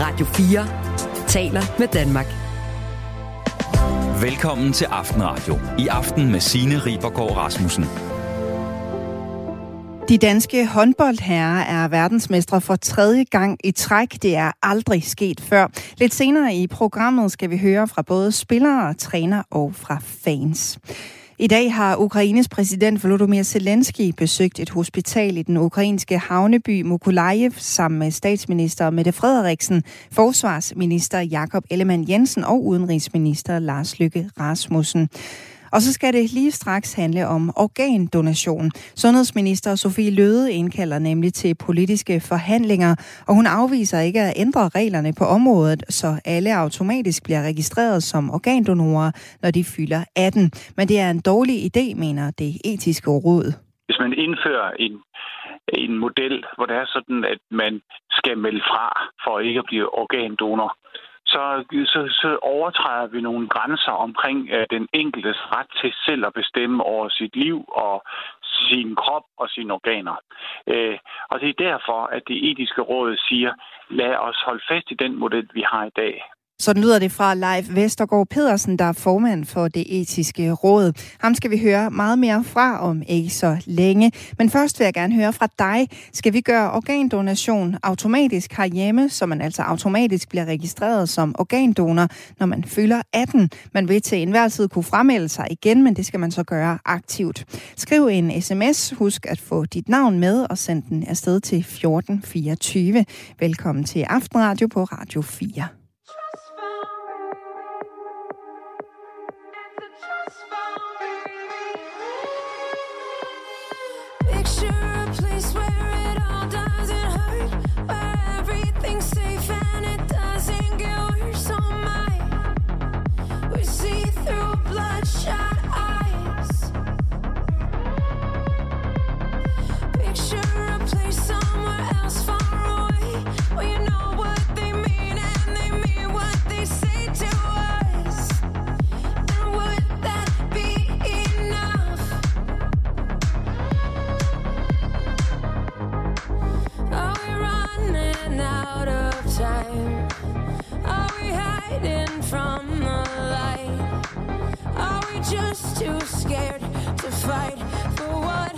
Radio 4 taler med Danmark. Velkommen til Aftenradio. I aften med Signe Ribergaard Rasmussen. De danske håndboldherrer er verdensmestre for tredje gang i træk. Det er aldrig sket før. Lidt senere i programmet skal vi høre fra både spillere, træner og fra fans. I dag har Ukraines præsident Volodymyr Zelensky besøgt et hospital i den ukrainske havneby Mykolajiv sammen med statsminister Mette Frederiksen, forsvarsminister Jakob Ellemann Jensen og udenrigsminister Lars Lykke Rasmussen. Og så skal det lige straks handle om organdonation. Sundhedsminister Sofie Løde indkalder nemlig til politiske forhandlinger, og hun afviser ikke at ændre reglerne på området, så alle automatisk bliver registreret som organdonorer, når de fylder 18. Men det er en dårlig idé, mener det etiske råd. Hvis man indfører en en model, hvor det er sådan, at man skal melde fra for ikke at blive organdonor, så, så, så overtræder vi nogle grænser omkring øh, den enkeltes ret til selv at bestemme over sit liv og sin krop og sine organer. Øh, og det er derfor, at det etiske råd siger, lad os holde fast i den model, vi har i dag. Sådan lyder det fra Leif Vestergaard Pedersen, der er formand for det etiske råd. Ham skal vi høre meget mere fra om ikke så længe. Men først vil jeg gerne høre fra dig. Skal vi gøre organdonation automatisk herhjemme, så man altså automatisk bliver registreret som organdonor, når man fylder 18? Man vil til enhver tid kunne fremmelde sig igen, men det skal man så gøre aktivt. Skriv en sms. Husk at få dit navn med og send den afsted til 1424. Velkommen til Aftenradio på Radio 4. from the light? Are we just too scared to fight for what?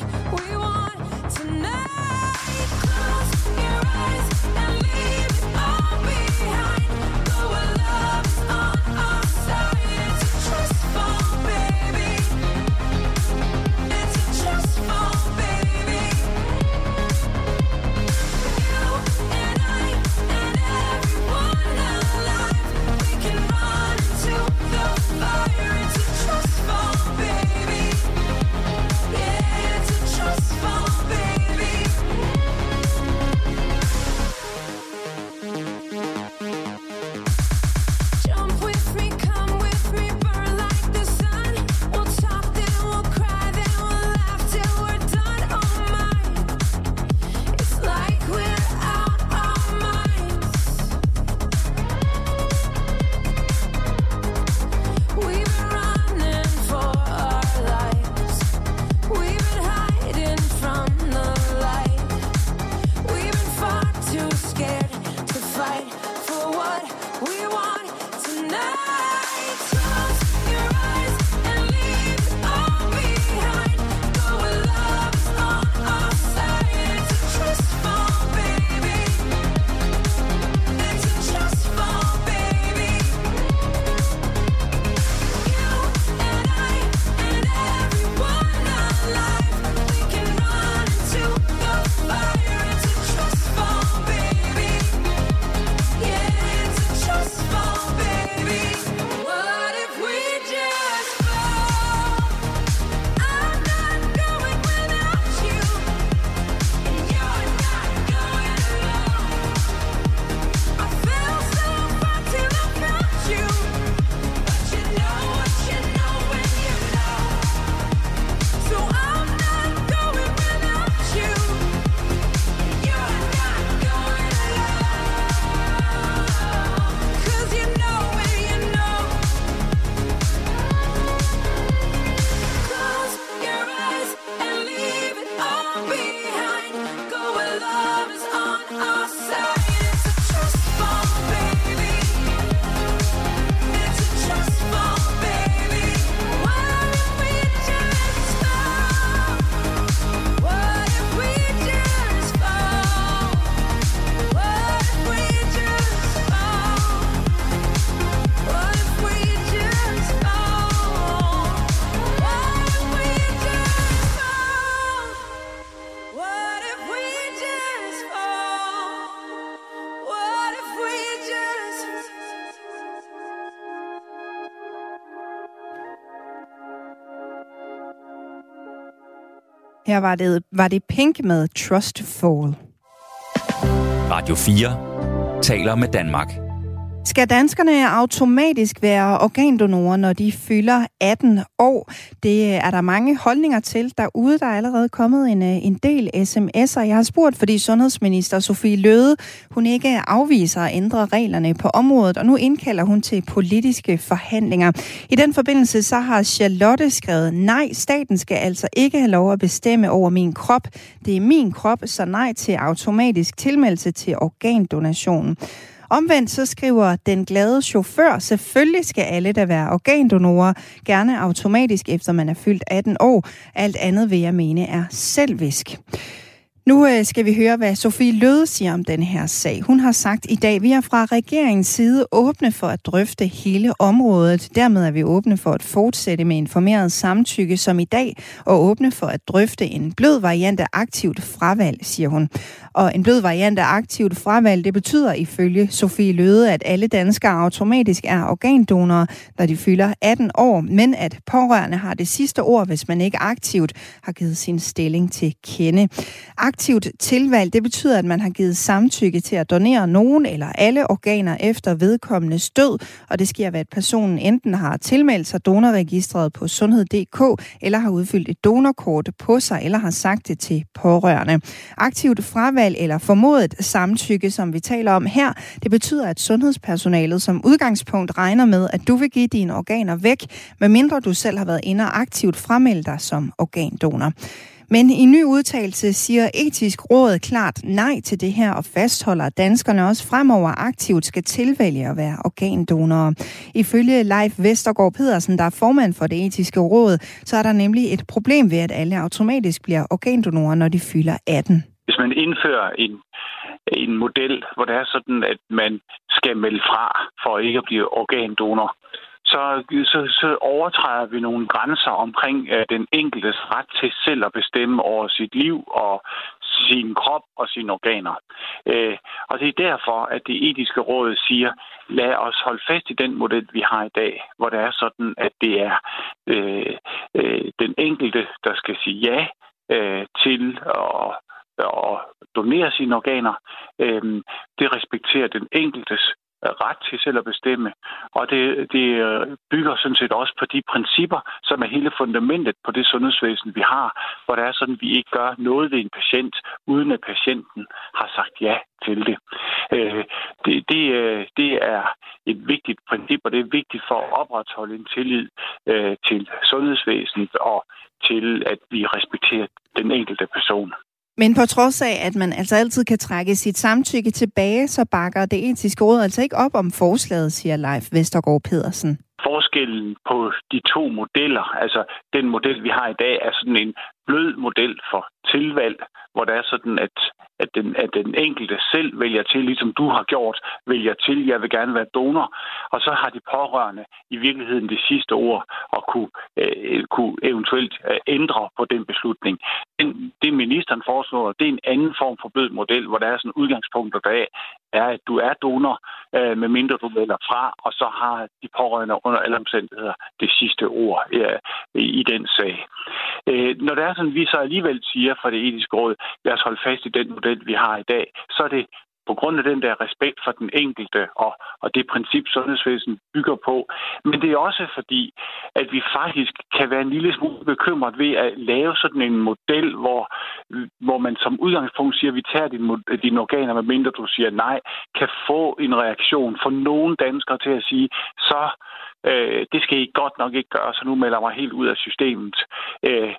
Her var det, var det Pink med Trust Fall. Radio 4 taler med Danmark. Skal danskerne automatisk være organdonorer, når de fylder 18 år? Det er der mange holdninger til derude. Der er allerede kommet en, øh, en del sms'er. Jeg har spurgt, fordi sundhedsminister Sofie Løde, hun ikke afviser at ændre reglerne på området, og nu indkalder hun til politiske forhandlinger. I den forbindelse så har Charlotte skrevet, nej, staten skal altså ikke have lov at bestemme over min krop. Det er min krop, så nej til automatisk tilmeldelse til organdonation. Omvendt så skriver den glade chauffør, selvfølgelig skal alle, der være organdonorer, gerne automatisk efter man er fyldt 18 år. Alt andet vil jeg mene er selvisk. Nu øh, skal vi høre, hvad Sofie Løde siger om den her sag. Hun har sagt i dag, vi er fra regeringens side åbne for at drøfte hele området. Dermed er vi åbne for at fortsætte med informeret samtykke som i dag, og åbne for at drøfte en blød variant af aktivt fravalg, siger hun. Og en blød variant af aktivt fravalg, det betyder ifølge Sofie Løde, at alle danskere automatisk er organdonorer, når de fylder 18 år, men at pårørende har det sidste ord, hvis man ikke aktivt har givet sin stilling til kende. Aktivt tilvalg, det betyder, at man har givet samtykke til at donere nogen eller alle organer efter vedkommende død, og det sker ved, at personen enten har tilmeldt sig donorregistret på sundhed.dk, eller har udfyldt et donorkort på sig, eller har sagt det til pårørende. Aktivt fravalg eller formodet samtykke, som vi taler om her, det betyder, at sundhedspersonalet som udgangspunkt regner med, at du vil give dine organer væk, medmindre du selv har været inde og aktivt fremelde dig som organdonor. Men i ny udtalelse siger etisk råd klart nej til det her og fastholder, at danskerne også fremover aktivt skal tilvælge at være organdonorer. Ifølge Leif Vestergaard Pedersen, der er formand for det etiske råd, så er der nemlig et problem ved, at alle automatisk bliver organdonorer, når de fylder 18. Hvis man indfører en, en model, hvor det er sådan, at man skal melde fra for ikke at blive organdonor, så, så, så overtræder vi nogle grænser omkring øh, den enkeltes ret til selv at bestemme over sit liv og sin krop og sine organer. Øh, og det er derfor, at det etiske råd siger, lad os holde fast i den model, vi har i dag, hvor det er sådan, at det er øh, øh, den enkelte, der skal sige ja øh, til at og donere sine organer. Øh, det respekterer den enkeltes Øh, ret til selv at bestemme. Og det, det øh, bygger sådan set også på de principper, som er hele fundamentet på det sundhedsvæsen, vi har, hvor det er sådan, at vi ikke gør noget ved en patient, uden at patienten har sagt ja til det. Øh, det, det, det er et vigtigt princip, og det er vigtigt for at opretholde en tillid til sundhedsvæsenet og til, at vi respekterer den enkelte person. Men på trods af, at man altså altid kan trække sit samtykke tilbage, så bakker det etiske råd altså ikke op om forslaget, siger Leif Vestergaard Pedersen. Forskellen på de to modeller, altså den model, vi har i dag, er sådan en blød model for tilvalg, hvor det er sådan, at, at, den, at den enkelte selv vælger til, ligesom du har gjort, vælger til, jeg vil gerne være donor, og så har de pårørende i virkeligheden det sidste ord og kunne, øh, øh, kunne eventuelt øh, ændre på den beslutning. Den, det ministeren foreslår, det er en anden form for blød model, hvor der er sådan udgangspunkt der er, at du er donor, øh, medmindre du vælger fra, og så har de pårørende under alle omstændigheder det sidste ord øh, i den sag. Øh, når det er sådan, vi så alligevel siger fra det etiske råd, lad os holde fast i den model, vi har i dag, så er det på grund af den der respekt for den enkelte og, og det princip, sundhedsvæsen bygger på. Men det er også fordi, at vi faktisk kan være en lille smule bekymret ved at lave sådan en model, hvor, hvor man som udgangspunkt siger, at vi tager dine, dine organer, medmindre du siger nej, kan få en reaktion for nogle danskere til at sige, så øh, det skal I godt nok ikke gøre, så nu melder jeg mig helt ud af systemet. Øh,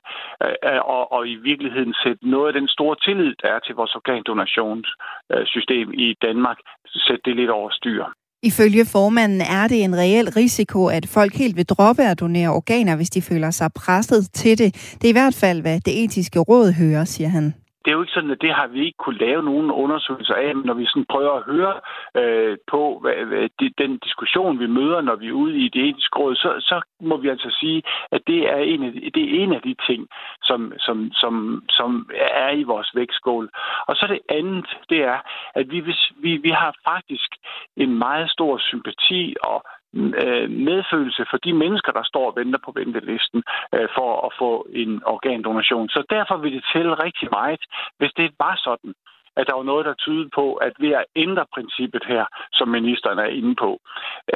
øh, og, og i virkeligheden sætte noget af den store tillid, der er til vores organdonationssystem øh, i Danmark, sætte det lidt over styr. Ifølge formanden er det en reel risiko, at folk helt vil droppe at donere organer, hvis de føler sig presset til det. Det er i hvert fald, hvad det etiske råd hører, siger han det er jo ikke sådan, at det har vi ikke kunne lave nogen undersøgelser af, men når vi sådan prøver at høre øh, på hvad, hvad, det, den diskussion, vi møder, når vi er ude i det etiske råd, så, så må vi altså sige, at det er en af, det er en af de ting, som, som, som, som er i vores vægtskål. Og så det andet, det er, at vi, vi, vi har faktisk en meget stor sympati og øh, medfølelse for de mennesker, der står og venter på ventelisten øh, for at få en organdonation. Så derfor vil det tælle rigtig meget, hvis det var sådan, at der var noget, der tyder på, at ved at ændre princippet her, som ministeren er inde på,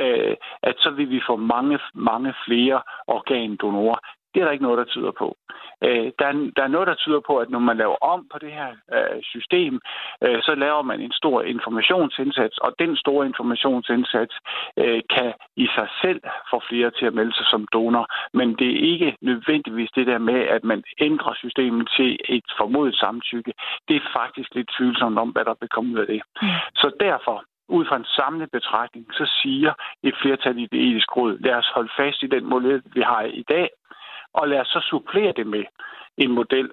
øh, at så vil vi få mange, mange flere organdonorer. Det er der ikke noget, der tyder på. Øh, der, er, der er noget, der tyder på, at når man laver om på det her øh, system, øh, så laver man en stor informationsindsats, og den store informationsindsats øh, kan i sig selv få flere til at melde sig som donor. Men det er ikke nødvendigvis det der med, at man ændrer systemet til et formodet samtykke. Det er faktisk lidt tvivlsomt om, hvad der vil komme ud af det. Mm. Så derfor ud fra en samlet betragtning, så siger et flertal i det etiske råd, lad os holde fast i den måde, vi har i dag, og lad os så supplere det med en model,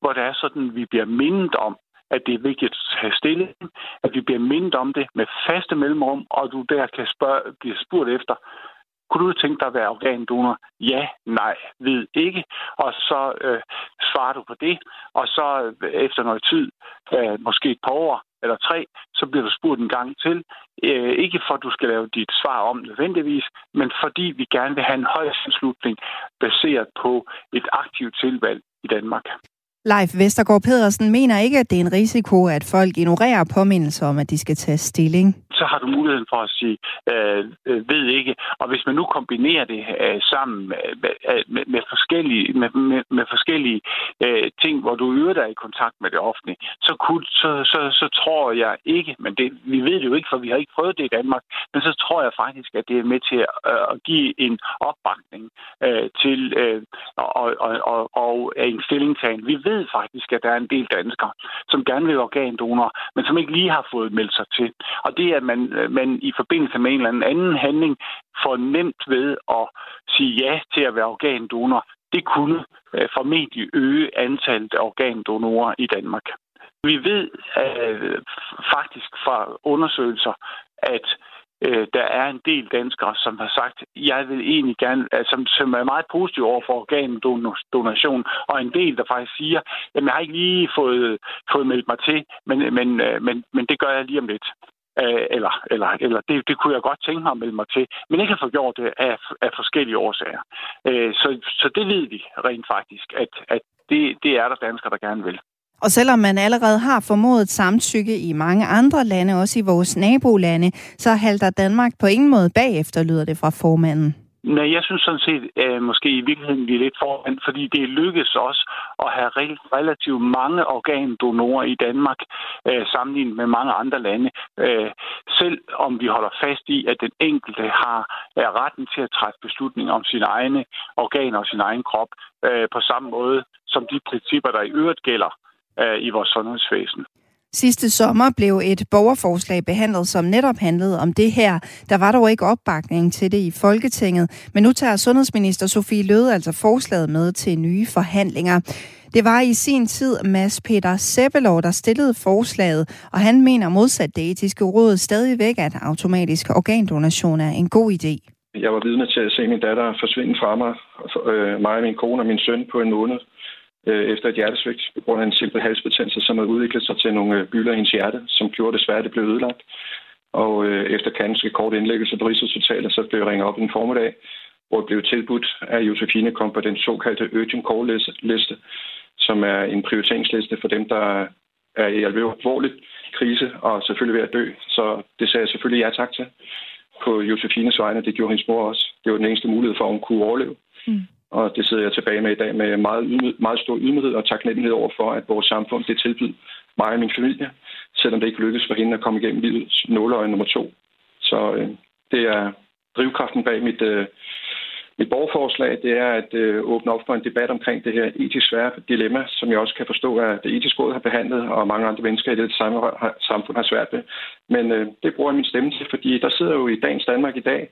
hvor det er sådan, at vi bliver mindet om, at det er vigtigt at have stille, at vi bliver mindet om det med faste mellemrum, og du der kan spørge, blive spurgt efter, kunne du tænke dig at være organdonor? Ja, nej, ved ikke. Og så øh, svarer du på det, og så øh, efter noget tid, øh, måske et par år, eller tre, så bliver du spurgt en gang til. Øh, ikke for, at du skal lave dit svar om nødvendigvis, men fordi vi gerne vil have en høj tilslutning baseret på et aktivt tilvalg i Danmark. Leif Vestergaard Pedersen mener ikke, at det er en risiko, at folk ignorerer påmindelser om, at de skal tage stilling så har du muligheden for at sige, øh, øh ved ikke. Og hvis man nu kombinerer det øh, sammen med, med, med forskellige, med, med, med forskellige øh, ting, hvor du øver dig i kontakt med det offentlige, så, kunne, så, så, så tror jeg ikke, men det, vi ved det jo ikke, for vi har ikke prøvet det i Danmark, men så tror jeg faktisk, at det er med til at, øh, at give en opbakning øh, til øh, og, og, og, og en stillingtagen. Vi ved faktisk, at der er en del danskere, som gerne vil organdonor, men som ikke lige har fået meldt sig til. Og det er man, øh, man i forbindelse med en eller anden handling får nemt ved at sige ja til at være organdonor, det kunne øh, formentlig øge antallet af organdonorer i Danmark. Vi ved øh, faktisk fra undersøgelser, at øh, der er en del danskere, som har sagt, jeg vil egentlig gerne, altså, som er meget positive over for organdonation, og en del, der faktisk siger, jamen, jeg har ikke lige fået, fået meldt mig til, men, men, øh, men, men det gør jeg lige om lidt. Øh, eller, eller, eller det, det kunne jeg godt tænke mig at melde mig til, men ikke har fået gjort det af, af forskellige årsager. Øh, så, så det ved vi rent faktisk, at, at det, det er der danskere, der gerne vil. Og selvom man allerede har formodet samtykke i mange andre lande, også i vores nabolande, så halter Danmark på ingen måde bagefter, lyder det fra formanden. Nej, jeg synes sådan set, at måske i virkeligheden vi er lidt foran, fordi det lykkes os at have relativt mange organdonorer i Danmark, øh, sammenlignet med mange andre lande. Øh, selv om vi holder fast i, at den enkelte har retten til at træffe beslutninger om sine egne organer og sin egen krop, øh, på samme måde som de principper, der i øvrigt gælder øh, i vores sundhedsvæsen. Sidste sommer blev et borgerforslag behandlet, som netop handlede om det her. Der var dog ikke opbakning til det i Folketinget, men nu tager sundhedsminister Sofie Løde altså forslaget med til nye forhandlinger. Det var i sin tid Mads Peter Seppelov, der stillede forslaget, og han mener modsat det etiske råd stadigvæk, at automatisk organdonation er en god idé. Jeg var vidne til at se min datter forsvinde fra mig, øh, mig og min kone og min søn på en måned øh, efter et hjertesvigt på grund af en simpel halsbetændelse, som havde udviklet sig til nogle øh, bylder i hendes hjerte, som gjorde det svært, at det blev ødelagt. Og øh, efter ganske kort indlæggelse på Rigshospitalet, så blev jeg ringet op en formiddag, hvor jeg blev tilbudt, at Josefine kom på den såkaldte urgent call-liste, som er en prioriteringsliste for dem, der er i alvorlig krise og selvfølgelig ved at dø. Så det sagde jeg selvfølgelig ja tak til på Josefines vegne. Det gjorde hendes mor også. Det var den eneste mulighed for, at hun kunne overleve. Mm. Og det sidder jeg tilbage med i dag med meget, meget stor ydmyghed og taknemmelighed over for, at vores samfund det tilbyder mig og min familie, selvom det ikke lykkedes for hende at komme igennem livets nåleøje nummer to. Så øh, det er drivkraften bag mit, øh, mit borgerforslag, det er at øh, åbne op for en debat omkring det her etisk svære dilemma, som jeg også kan forstå, at det etiske råd har behandlet, og mange andre mennesker i det samme samfund har svært ved. Men øh, det bruger jeg min stemme til, fordi der sidder jo i dagens Danmark i dag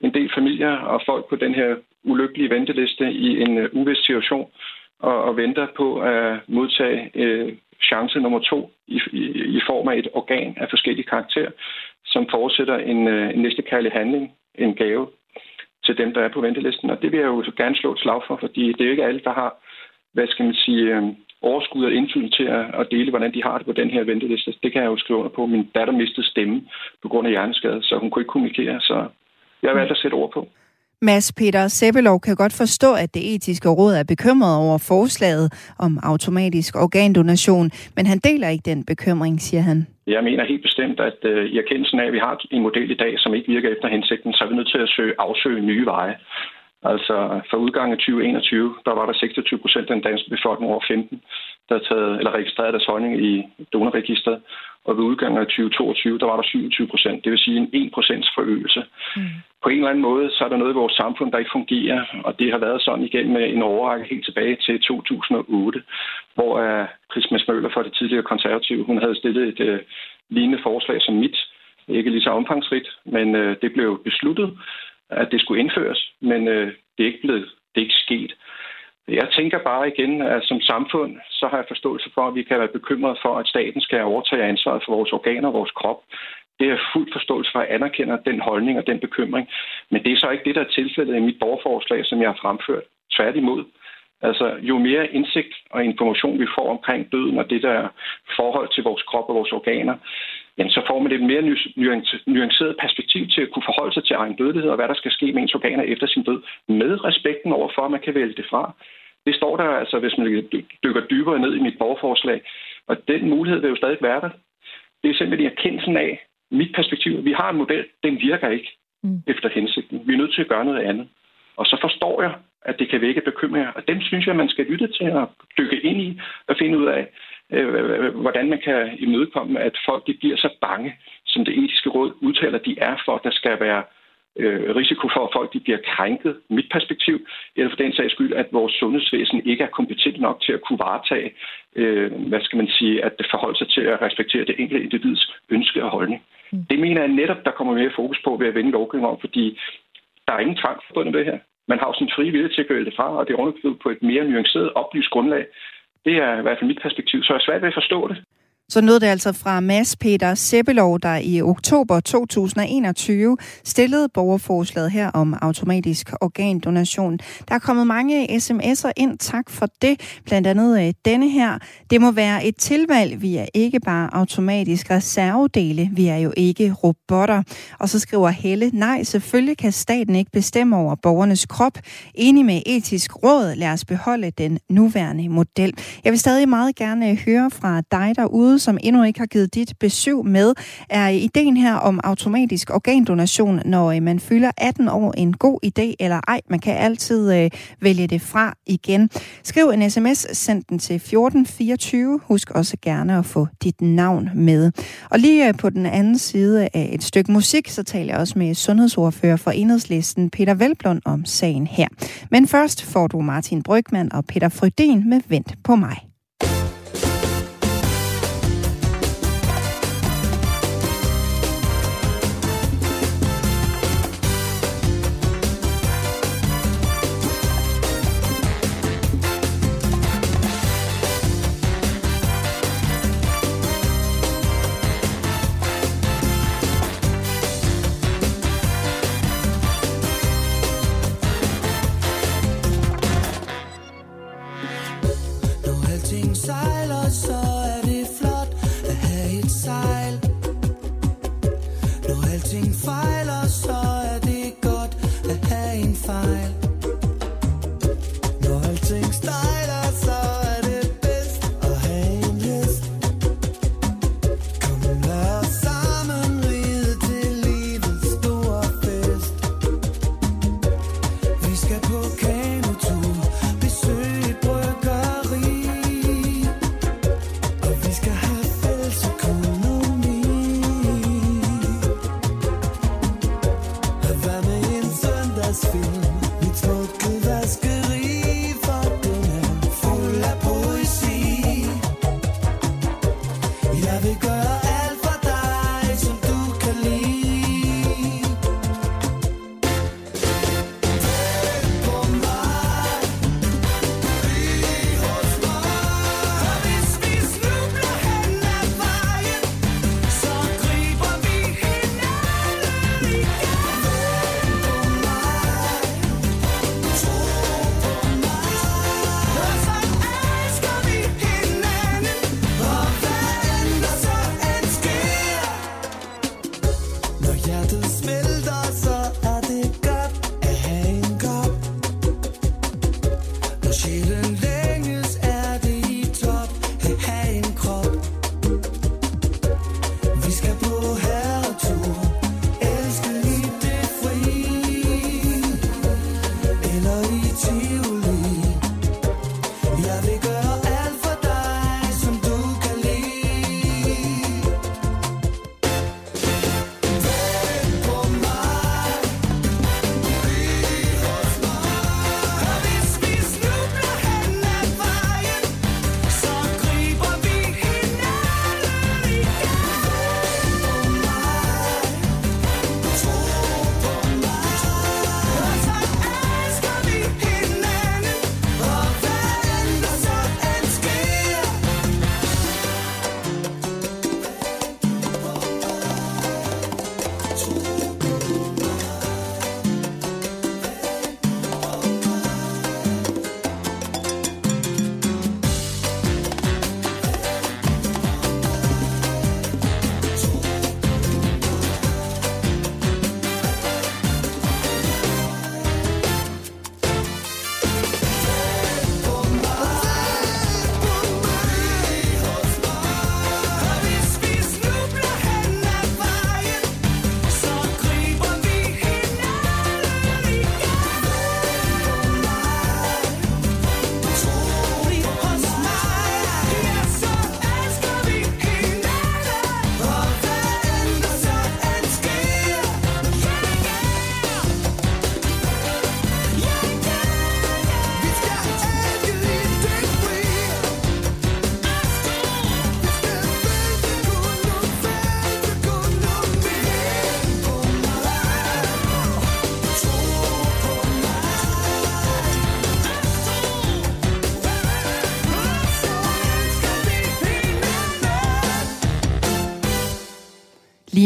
en del familier og folk på den her ulykkelige venteliste i en øh, uvis situation og, og venter på at modtage øh, chance nummer to i, i, i form af et organ af forskellige karakterer, som fortsætter en, øh, en næstekærlig handling, en gave til dem, der er på ventelisten. Og det vil jeg jo så gerne slå et slag for, fordi det er jo ikke alle, der har, hvad skal man sige, øh, overskud og indflydelse til at, at dele, hvordan de har det på den her venteliste. Det kan jeg jo skrive under på. Min datter mistede stemme på grund af hjerneskade, så hun kunne ikke kommunikere. Så jeg har valgt at sætte ord på. Mads Peter Sebelov kan godt forstå, at det etiske råd er bekymret over forslaget om automatisk organdonation, men han deler ikke den bekymring, siger han. Jeg mener helt bestemt, at øh, i erkendelsen af, at vi har en model i dag, som ikke virker efter hensigten, så er vi nødt til at søge, afsøge nye veje. Altså for udgangen af 2021, der var der 26 procent af den danske befolkning over 15, der havde taget, eller registreret deres holdning i donorregistret. Og ved udgangen af 2022, der var der 27 procent. Det vil sige en 1 procents forøgelse. Mm. På en eller anden måde, så er der noget i vores samfund, der ikke fungerer. Og det har været sådan igennem en overrække helt tilbage til 2008, hvor uh, Chris Mads Møller fra det tidligere konservative, hun havde stillet et uh, lignende forslag som mit. Ikke lige så omfangsrigt, men uh, det blev besluttet at det skulle indføres, men øh, det er ikke blevet det er ikke sket. Jeg tænker bare igen, at som samfund, så har jeg forståelse for, at vi kan være bekymrede for, at staten skal overtage ansvaret for vores organer og vores krop. Det er fuld forståelse for, at jeg anerkender den holdning og den bekymring. Men det er så ikke det, der er tilfældet i mit borgerforslag, som jeg har fremført. Tværtimod. Altså, jo mere indsigt og information vi får omkring døden og det der forhold til vores krop og vores organer, jamen så får man et mere nuanceret perspektiv til at kunne forholde sig til egen dødelighed og hvad der skal ske med ens organer efter sin død, med respekten over for, at man kan vælge det fra. Det står der altså, hvis man dykker dybere ned i mit borgerforslag, og den mulighed vil jo stadig være der. Det er simpelthen erkendelsen af, mit perspektiv, vi har en model, den virker ikke mm. efter hensigten. Vi er nødt til at gøre noget andet. Og så forstår jeg, at det kan vække bekymringer, og dem synes jeg, man skal lytte til og dykke ind i og finde ud af, øh, hvordan man kan imødekomme, at folk de bliver så bange, som det etiske råd udtaler, de er for, at der skal være øh, risiko for, at folk de bliver krænket, mit perspektiv, eller for den sags skyld, at vores sundhedsvæsen ikke er kompetent nok til at kunne varetage, øh, hvad skal man sige, at det forholder sig til at respektere det enkelte individs ønske og holdning. Mm. Det mener jeg netop, der kommer mere fokus på ved at vende lovgivning om, fordi der er ingen tvang forbundet med det her. Man har jo sin frie vilje til at gøre det fra, og det er underkøbet på et mere nuanceret, oplyst grundlag. Det er i hvert fald mit perspektiv, så jeg er svært ved at forstå det. Så nåede det altså fra Mads Peter Sebbelov, der i oktober 2021 stillede borgerforslaget her om automatisk organdonation. Der er kommet mange sms'er ind, tak for det. Blandt andet øh, denne her. Det må være et tilvalg. Vi er ikke bare automatisk reservedele. Vi er jo ikke robotter. Og så skriver Helle, nej, selvfølgelig kan staten ikke bestemme over borgernes krop. Enig med etisk råd, lad os beholde den nuværende model. Jeg vil stadig meget gerne øh, høre fra dig derude, som endnu ikke har givet dit besøg med, er ideen her om automatisk organdonation, når øh, man fylder 18 år en god idé eller ej. Man kan altid øh, vælge det fra igen. Skriv en sms, send den til 1424. Husk også gerne at få dit navn med. Og lige øh, på den anden side af et stykke musik, så taler jeg også med sundhedsordfører for enhedslisten Peter Velblund om sagen her. Men først får du Martin Brygman og Peter Frydin med Vent på mig. She's in there.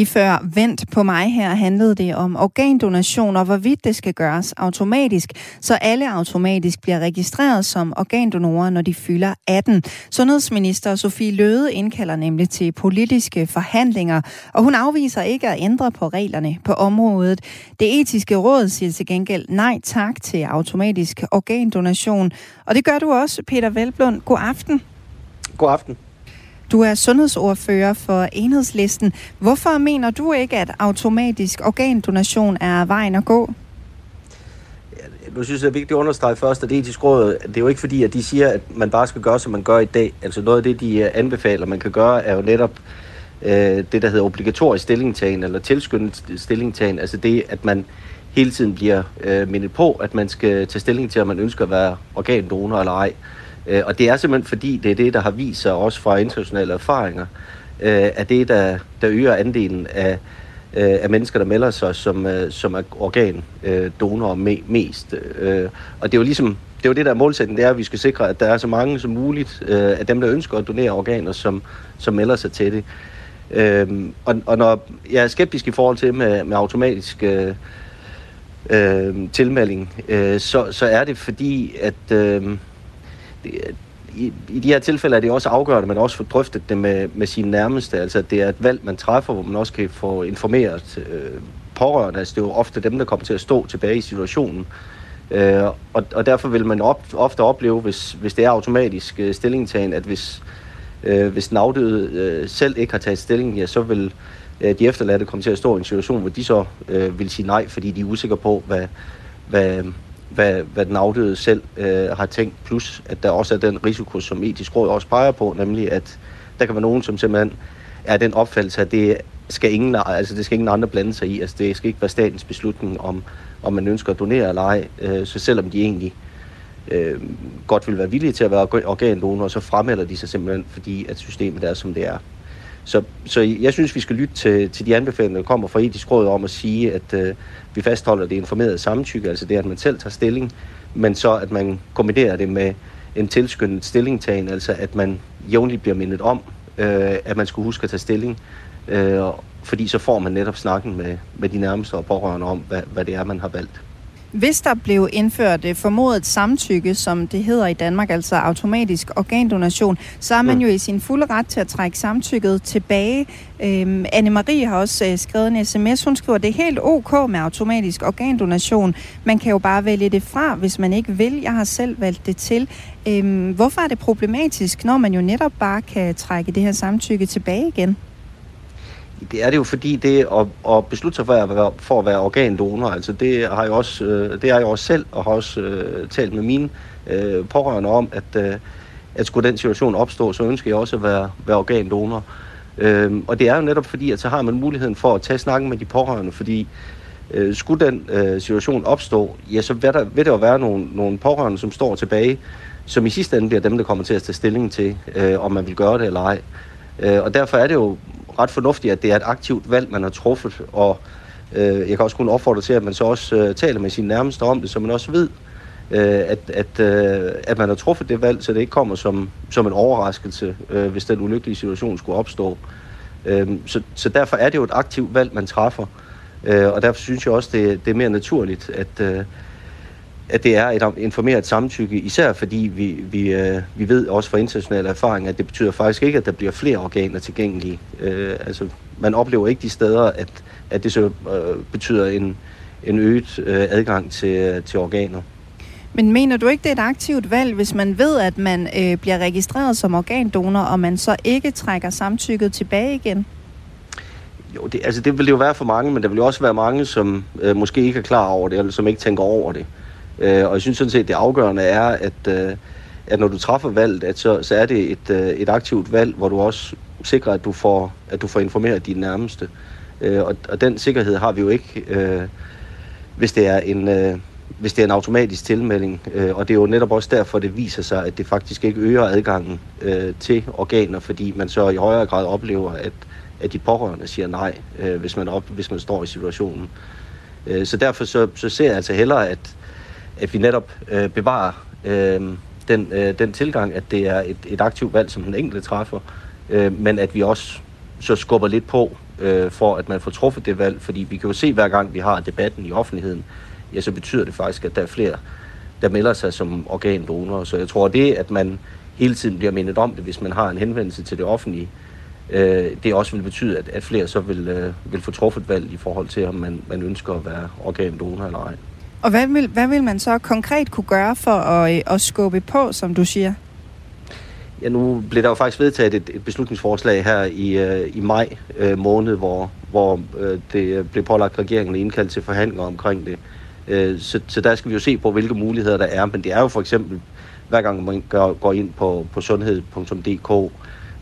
Lige før Vent på mig her handlede det om organdonation og hvorvidt det skal gøres automatisk, så alle automatisk bliver registreret som organdonorer, når de fylder 18. Sundhedsminister Sofie Løde indkalder nemlig til politiske forhandlinger, og hun afviser ikke at ændre på reglerne på området. Det etiske råd siger til gengæld nej tak til automatisk organdonation, og det gør du også, Peter Velblund. God aften. God aften. Du er sundhedsordfører for enhedslisten. Hvorfor mener du ikke, at automatisk organdonation er vejen at gå? nu synes jeg, det er vigtigt at understrege først, at det etiske råd, det er jo ikke fordi, at de siger, at man bare skal gøre, som man gør i dag. Altså noget af det, de øh, anbefaler, man kan gøre, er jo netop øh, det, der hedder obligatorisk stillingtagen, eller tilskyndet stillingtagen. Altså det, at man hele tiden bliver øh, mindet på, at man skal tage stilling til, om man ønsker at være organdonor eller ej. Øh, Øh, og det er simpelthen fordi, det er det, der har vist sig også fra internationale erfaringer, øh, at det, der, der øger andelen af, øh, af mennesker, der melder sig som, øh, som er organdonorer øh, me, mest. Øh, og det er jo ligesom, det er jo det, der er målsætningen, det er, at vi skal sikre, at der er så mange som muligt øh, af dem, der ønsker at donere organer, som, som melder sig til det. Øh, og, og når jeg er skeptisk i forhold til med, med automatisk øh, øh, tilmelding, øh, så, så er det fordi, at... Øh, i, i de her tilfælde er det også afgørende, at man også får drøftet det med, med sine nærmeste. Altså, det er et valg, man træffer, hvor man også kan få informeret øh, pårørende. Altså, det er jo ofte dem, der kommer til at stå tilbage i situationen. Øh, og, og derfor vil man op, ofte opleve, hvis, hvis det er automatisk øh, stillingtagen, at hvis, øh, hvis den afdøde øh, selv ikke har taget stilling, ja, så vil øh, de efterladte komme til at stå i en situation, hvor de så øh, vil sige nej, fordi de er usikre på, hvad, hvad, hvad, hvad den afdøde selv øh, har tænkt, plus at der også er den risiko, som etisk råd også peger på, nemlig at der kan være nogen, som simpelthen er den opfattelse, at det skal ingen, altså det skal ingen andre blande sig i. Altså det skal ikke være statens beslutning, om, om man ønsker at donere eller ej. Øh, så selvom de egentlig øh, godt vil være villige til at være organdonor, så fremmelder de sig simpelthen, fordi at systemet er, som det er. Så, så jeg synes, vi skal lytte til, til de anbefalinger, der kommer fra etisk råd om at sige, at øh, vi fastholder det informerede samtykke, altså det, at man selv tager stilling, men så at man kombinerer det med en tilskyndet stillingtagen, altså at man jævnligt bliver mindet om, øh, at man skulle huske at tage stilling, øh, fordi så får man netop snakken med, med de nærmeste og pårørende om, hvad, hvad det er, man har valgt. Hvis der blev indført øh, formodet samtykke, som det hedder i Danmark, altså automatisk organdonation, så er man mm. jo i sin fulde ret til at trække samtykket tilbage. Øhm, Anne-Marie har også øh, skrevet en sms. Hun skriver, det er helt ok med automatisk organdonation. Man kan jo bare vælge det fra, hvis man ikke vil. Jeg har selv valgt det til. Øhm, hvorfor er det problematisk, når man jo netop bare kan trække det her samtykke tilbage igen? Det er det jo, fordi det at, at beslutte sig for at være, for at være organdonor, altså det har jeg også, øh, det er jeg også selv, og har også øh, talt med mine øh, pårørende om, at, øh, at skulle den situation opstå, så ønsker jeg også at være, være organdonor. Øh, og det er jo netop fordi, at så har man muligheden for at tage snakken med de pårørende, fordi øh, skulle den øh, situation opstå, ja, så vil der, vil der jo være nogle, nogle pårørende, som står tilbage, som i sidste ende bliver dem, der kommer til at tage stilling til, øh, om man vil gøre det eller ej. Øh, Øh, og derfor er det jo ret fornuftigt, at det er et aktivt valg, man har truffet, og øh, jeg kan også kun opfordre til, at man så også øh, taler med sine nærmeste om det, så man også ved, øh, at, at, øh, at man har truffet det valg, så det ikke kommer som, som en overraskelse, øh, hvis den ulykkelige situation skulle opstå. Så, så derfor er det jo et aktivt valg, man træffer, øh, og derfor synes jeg også, det, det er mere naturligt, at, øh, at det er et informeret samtykke, især fordi vi, vi, øh, vi ved også fra internationale erfaringer, at det betyder faktisk ikke, at der bliver flere organer tilgængelige. Øh, altså, man oplever ikke de steder, at, at det så øh, betyder en, en øget øh, adgang til, til organer. Men mener du ikke, det er et aktivt valg, hvis man ved, at man øh, bliver registreret som organdonor, og man så ikke trækker samtykket tilbage igen? Jo, det, altså det vil det jo være for mange, men der vil jo også være mange, som øh, måske ikke er klar over det, eller som ikke tænker over det. Øh, Øh, og jeg synes sådan set, det afgørende er, at, øh, at når du træffer valget, at så, så er det et, øh, et aktivt valg, hvor du også sikrer, at du får, at du får informeret dine nærmeste. Øh, og, og den sikkerhed har vi jo ikke, øh, hvis det er en... Øh, hvis det er en automatisk tilmelding. Øh, og det er jo netop også derfor, det viser sig, at det faktisk ikke øger adgangen øh, til organer, fordi man så i højere grad oplever, at, at de pårørende siger nej, øh, hvis, man op, hvis man står i situationen. Øh, så derfor så, så ser jeg altså hellere, at, at vi netop øh, bevarer øh, den, øh, den tilgang, at det er et, et aktivt valg, som den enkelte træffer, øh, men at vi også så skubber lidt på, øh, for at man får truffet det valg, fordi vi kan jo se, hver gang vi har debatten i offentligheden, ja, så betyder det faktisk, at der er flere, der melder sig som organdonorer. Så jeg tror, det, at man hele tiden bliver mindet om det, hvis man har en henvendelse til det offentlige, øh, det også vil betyde, at, at flere så vil, øh, vil få truffet valg i forhold til, om man, man ønsker at være organdonor eller ej. Og hvad vil, hvad vil man så konkret kunne gøre for at, øh, at skubbe på, som du siger? Ja, nu blev der jo faktisk vedtaget et, et beslutningsforslag her i, øh, i maj øh, måned, hvor, hvor øh, det øh, blev pålagt regeringen at indkalde til forhandlinger omkring det. Øh, så, så der skal vi jo se på, hvilke muligheder der er. Men det er jo for eksempel, hver gang man går, går ind på, på sundhed.dk,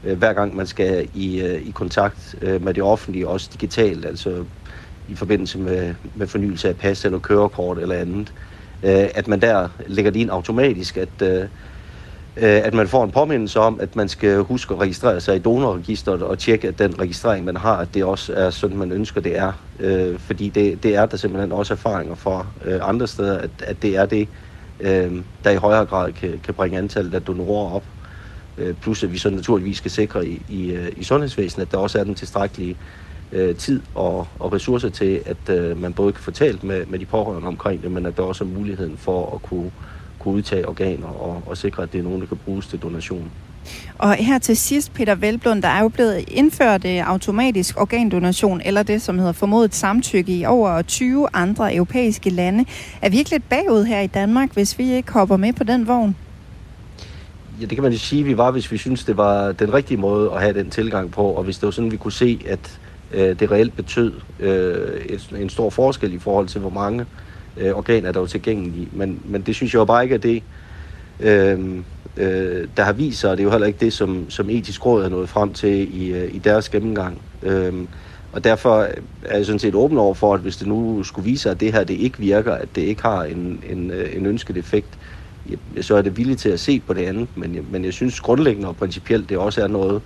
øh, hver gang man skal i, øh, i kontakt øh, med det offentlige, også digitalt, altså i forbindelse med, med fornyelse af pas eller kørekort eller andet, øh, at man der lægger det ind automatisk, at, øh, øh at man får en påmindelse om, at man skal huske at registrere sig i donorregisteret og tjekke, at den registrering, man har, at det også er sådan, man ønsker, det er. Øh, fordi det, det er der simpelthen også erfaringer for øh, andre steder, at, at det er det, øh, der i højere grad kan, kan bringe antallet af donorer op. Øh, plus at vi så naturligvis skal sikre i, i, øh, i sundhedsvæsenet, at der også er den tilstrækkelige øh, tid og, og ressourcer til, at øh, man både kan få talt med, med de pårørende omkring det, men at der også er muligheden for at kunne, kunne udtage organer og, og sikre, at det er nogen, der kan bruges til donation. Og her til sidst, Peter Velblund, der er jo blevet indført øh, automatisk organdonation, eller det, som hedder formodet samtykke i over 20 andre europæiske lande. Er vi ikke lidt bagud her i Danmark, hvis vi ikke hopper med på den vogn? Ja, det kan man jo sige, vi var, hvis vi synes, det var den rigtige måde at have den tilgang på, og hvis det var sådan, vi kunne se, at øh, det reelt betød øh, et, en stor forskel i forhold til, hvor mange øh, organer der var tilgængelige. Men, men det synes jeg jo bare ikke er det, øh, øh, der har vist sig, og det er jo heller ikke det, som, som etisk råd er nået frem til i, øh, i deres gennemgang. Øh, og derfor er jeg sådan set åben over for, at hvis det nu skulle vise sig, at det her det ikke virker, at det ikke har en, en, øh, en ønsket effekt, så er det villig til at se på det andet. Men, men jeg synes grundlæggende og principielt, det også er noget, øh,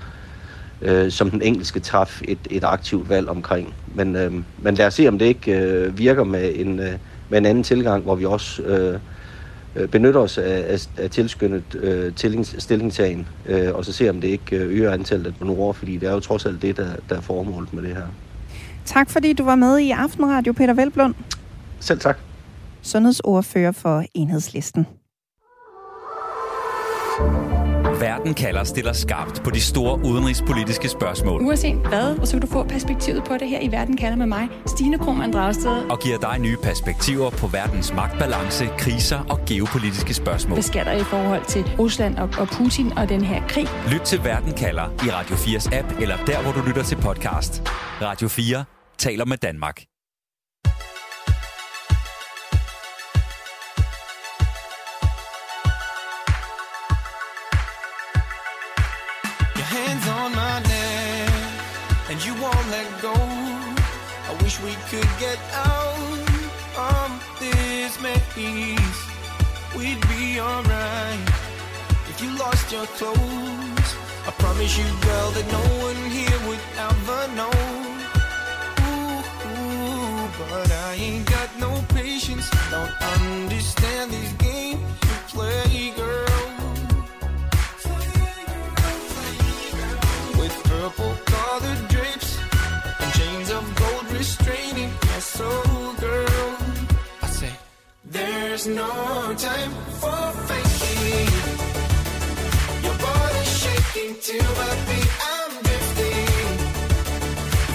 som den enkelte skal træffe et, et aktivt valg omkring. Men, øh, men lad os se, om det ikke øh, virker med en, øh, med en anden tilgang, hvor vi også øh, øh benytter os af, af, af tilskyndet øh, stillingtagen, øh, og så se, om det ikke øh, øger antallet af donorer, fordi det er jo trods alt det, der, der er formålet med det her. Tak fordi du var med i Aftenradio, Peter Velblund. Selv tak. Sundhedsordfører for Enhedslisten. Verden kalder stiller skarpt på de store udenrigspolitiske spørgsmål. Uanset hvad, så kan du få perspektivet på det her i Verden kalder med mig, Stine Krohmann Dragsted. Og giver dig nye perspektiver på verdens magtbalance, kriser og geopolitiske spørgsmål. Hvad sker der i forhold til Rusland og, og Putin og den her krig? Lyt til Verden kalder i Radio 4's app, eller der, hvor du lytter til podcast. Radio 4 taler med Danmark. Hands on my neck, and you won't let go. I wish we could get out of this maze. We'd be alright if you lost your clothes. I promise you, girl, that no one here would ever know. Ooh, ooh, but I ain't got no patience. Don't understand these games you play, girl. Soul, girl. I say, there's no time for faking. Your body's shaking to my beat. I'm drifting.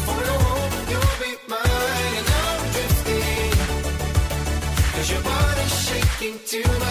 For no hope, you'll be mine, and I'm drifting. Cause your body's shaking to my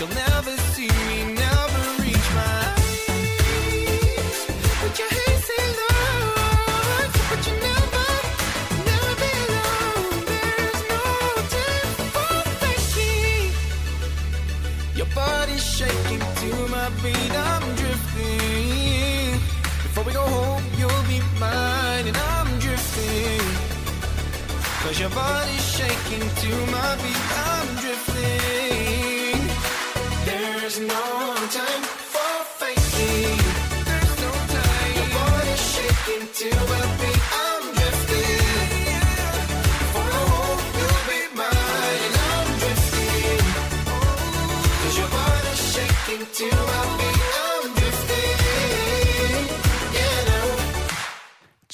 you'll never see me, never reach my eyes. But your hazy love, but you never, never be. There's no time for faking. Your body's shaking to my beat. I'm drifting. Before we go home, you'll be mine, and I'm drifting. Cause your body's shaking to my beat.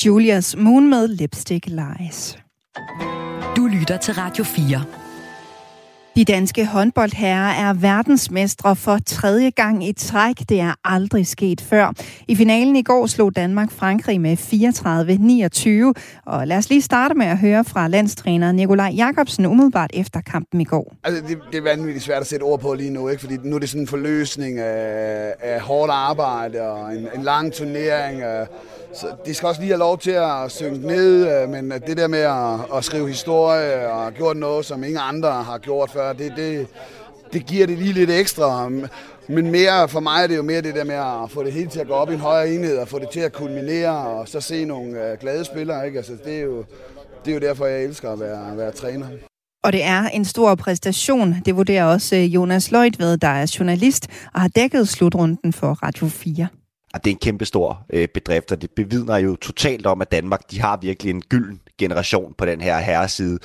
Julias Moon med Lipstick Lies. Du lytter til Radio 4. De danske håndboldherrer er verdensmestre for tredje gang i træk. Det er aldrig sket før. I finalen i går slog Danmark Frankrig med 34-29. Og lad os lige starte med at høre fra landstræner Nikolaj Jakobsen umiddelbart efter kampen i går. Altså, det, det er vanvittigt svært at sætte ord på lige nu, ikke? fordi nu er det sådan en forløsning af, af hårdt arbejde og en, en lang turnering. Øh, så de skal også lige have lov til at synke ned, øh, men det der med at, at skrive historie og gjort noget, som ingen andre har gjort før, det, det, det giver det lige lidt ekstra. Men mere for mig er det jo mere det der med at få det hele til at gå op i en højere enhed og få det til at kulminere og så se nogle øh, glade spillere. Ikke? Altså, det, er jo, det er jo derfor, jeg elsker at være, at være træner. Og det er en stor præstation. Det vurderer også øh, Jonas Løjtved, der er journalist og har dækket slutrunden for Radio 4. Og det er en kæmpe stor øh, bedrift, og det bevidner jo totalt om, at Danmark de har virkelig en gylden generation på den her herreside.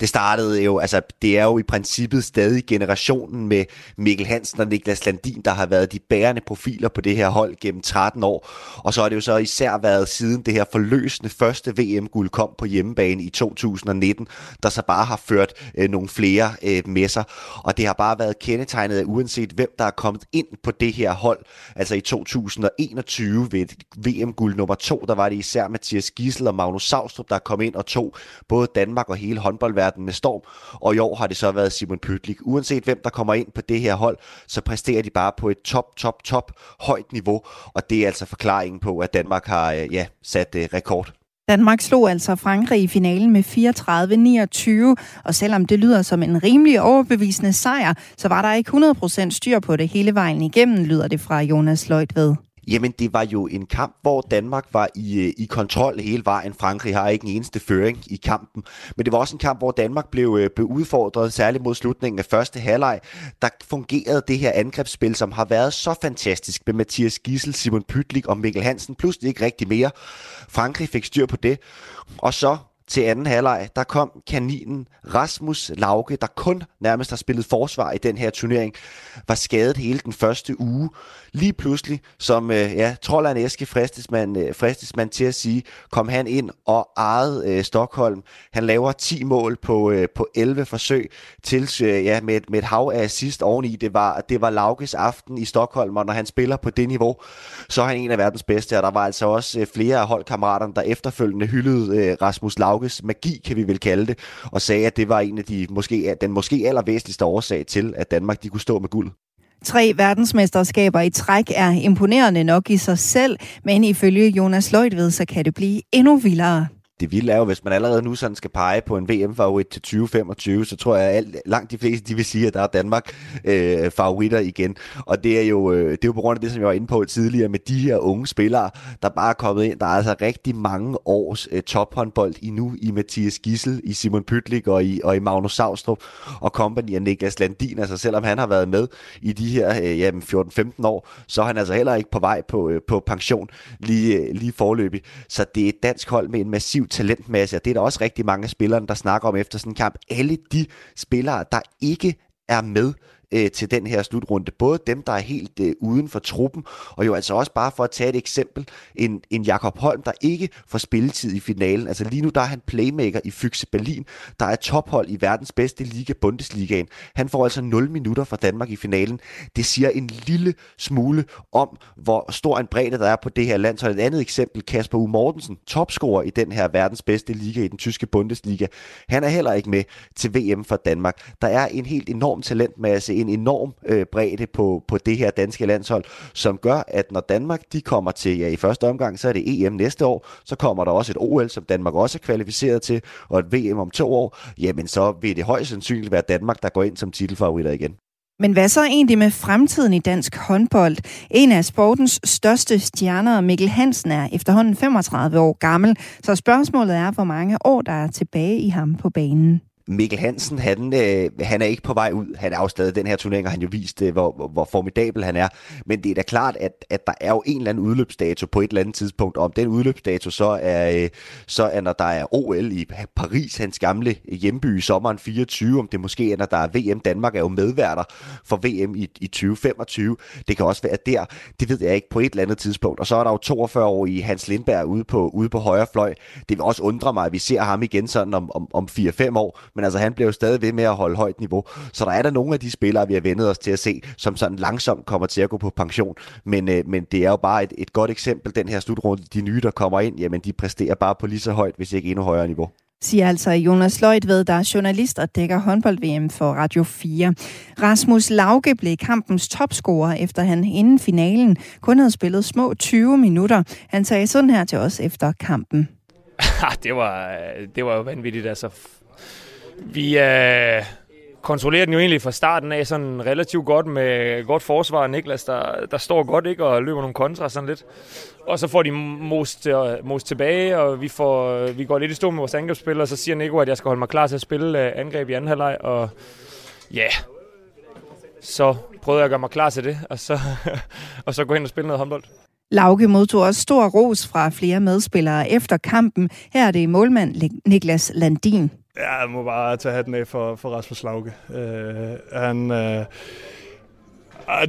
Det startede jo, altså det er jo i princippet stadig generationen med Mikkel Hansen og Niklas Landin, der har været de bærende profiler på det her hold gennem 13 år. Og så har det jo så især været siden det her forløsende første VM-guld kom på hjemmebane i 2019, der så bare har ført øh, nogle flere øh, med sig. Og det har bare været kendetegnet af uanset hvem der er kommet ind på det her hold. Altså i 2021 ved VM-guld nummer to, der var det især Mathias Gissel og Magnus Savstrup, der kom ind og tog både Danmark og hele håndboldverdenen med storm. Og i år har det så været Simon Pytlik. Uanset hvem der kommer ind på det her hold, så præsterer de bare på et top, top, top højt niveau. Og det er altså forklaringen på, at Danmark har øh, ja, sat uh, rekord. Danmark slog altså Frankrig i finalen med 34-29, og selvom det lyder som en rimelig overbevisende sejr, så var der ikke 100% styr på det hele vejen igennem, lyder det fra Jonas Løjt ved. Jamen, det var jo en kamp, hvor Danmark var i, øh, i kontrol hele vejen. Frankrig har ikke en eneste føring i kampen. Men det var også en kamp, hvor Danmark blev, øh, blev udfordret, særligt mod slutningen af første halvleg. Der fungerede det her angrebsspil, som har været så fantastisk med Mathias Gissel, Simon Pytlik og Mikkel Hansen. Pludselig ikke rigtig mere. Frankrig fik styr på det. Og så til anden halvleg, der kom kaninen Rasmus Lauke, der kun nærmest har spillet forsvar i den her turnering, var skadet hele den første uge. Lige pludselig, som øh, ja, Trolleren Eske fristes man, øh, fristes man til at sige, kom han ind og ejede øh, Stockholm. Han laver 10 mål på, øh, på 11 forsøg til, øh, ja, med, med et hav af assist oveni. Det var, det var Laukes aften i Stockholm, og når han spiller på det niveau, så er han en af verdens bedste. Og der var altså også øh, flere af holdkammeraterne, der efterfølgende hyldede øh, Rasmus Hauges magi, kan vi vel kalde det, og sagde, at det var en af de måske, den måske allervæsentligste årsag til, at Danmark de kunne stå med guld. Tre verdensmesterskaber i træk er imponerende nok i sig selv, men ifølge Jonas Løjtved, så kan det blive endnu vildere det vilde er jo, hvis man allerede nu sådan skal pege på en VM-favorit til 2025, så tror jeg, at langt de fleste de vil sige, at der er Danmark øh, favoritter igen. Og det er, jo, øh, det er jo på grund af det, som jeg var inde på tidligere, med de her unge spillere, der bare er kommet ind. Der er altså rigtig mange års øh, tophåndbold i nu, i Mathias Gissel, i Simon Pytlik og i, og i Magnus Savstrup og company og Niklas Landin. Altså selvom han har været med i de her øh, jamen, 14-15 år, så er han altså heller ikke på vej på, øh, på pension lige, øh, lige forløbig. Så det er et dansk hold med en massiv talentmasse, og det er der også rigtig mange af spillerne, der snakker om efter sådan en kamp. Alle de spillere, der ikke er med øh, til den her slutrunde. Både dem, der er helt øh, uden for truppen, og jo altså også bare for at tage et eksempel, en, en Jakob Holm, der ikke får spilletid i finalen. Altså lige nu, der er han playmaker i Fyxe Berlin, der er tophold i verdens bedste liga, Bundesligaen. Han får altså 0 minutter fra Danmark i finalen. Det siger en lille smule om, hvor stor en bredde der er på det her land. Så et andet eksempel, Kasper U. Mortensen, topscorer i den her verdens bedste liga, i den tyske Bundesliga. Han er heller ikke med til VM for Danmark. Der er en helt enorm talentmasse en enorm øh, bredde på, på det her danske landshold, som gør, at når Danmark de kommer til, ja i første omgang, så er det EM næste år, så kommer der også et OL, som Danmark også er kvalificeret til, og et VM om to år, jamen så vil det højst sandsynligt være Danmark, der går ind som titelfavoritter igen. Men hvad så egentlig med fremtiden i dansk håndbold? En af sportens største stjerner, Mikkel Hansen, er efterhånden 35 år gammel, så spørgsmålet er, hvor mange år der er tilbage i ham på banen. Mikkel Hansen, han, øh, han er ikke på vej ud. Han er jo stadig den her turnering, og han jo vist, øh, hvor, hvor formidabel han er. Men det er da klart, at, at der er jo en eller anden udløbsdato på et eller andet tidspunkt. Om den udløbsdato så er, øh, så er, når der er OL i Paris, hans gamle hjemby i sommeren 24, om det måske er, når der er VM. Danmark er jo medværter for VM i, i 2025. Det kan også være der. Det ved jeg ikke på et eller andet tidspunkt. Og så er der jo 42 år i Hans Lindberg ude på, ude på højre fløj. Det vil også undre mig, at vi ser ham igen sådan om, om, om 4-5 år men altså han bliver jo stadig ved med at holde højt niveau. Så der er der nogle af de spillere, vi har vendet os til at se, som sådan langsomt kommer til at gå på pension. Men, øh, men det er jo bare et, et godt eksempel, den her slutrunde. De nye, der kommer ind, jamen de præsterer bare på lige så højt, hvis ikke endnu højere niveau siger altså Jonas ved, der er journalist og dækker håndbold-VM for Radio 4. Rasmus Lauke blev kampens topscorer, efter han inden finalen kun havde spillet små 20 minutter. Han sagde sådan her til os efter kampen. det, var, det var jo vanvittigt. Altså, vi øh, kontrollerer den jo egentlig fra starten af sådan relativt godt med godt forsvar. Niklas, der, der står godt ikke og løber nogle kontra sådan lidt. Og så får de most, øh, most tilbage, og vi, får, øh, vi går lidt i stå med vores angrebsspil, og så siger Nico, at jeg skal holde mig klar til at spille øh, angreb i anden halvleg. Og ja, yeah. så prøvede jeg at gøre mig klar til det, og så, og så gå hen og spille noget håndbold. Lauke modtog også stor ros fra flere medspillere efter kampen. Her er det målmand Niklas Landin. Ja, jeg må bare tage hatten af for, for Rasmus Lauke. Øh, han, øh,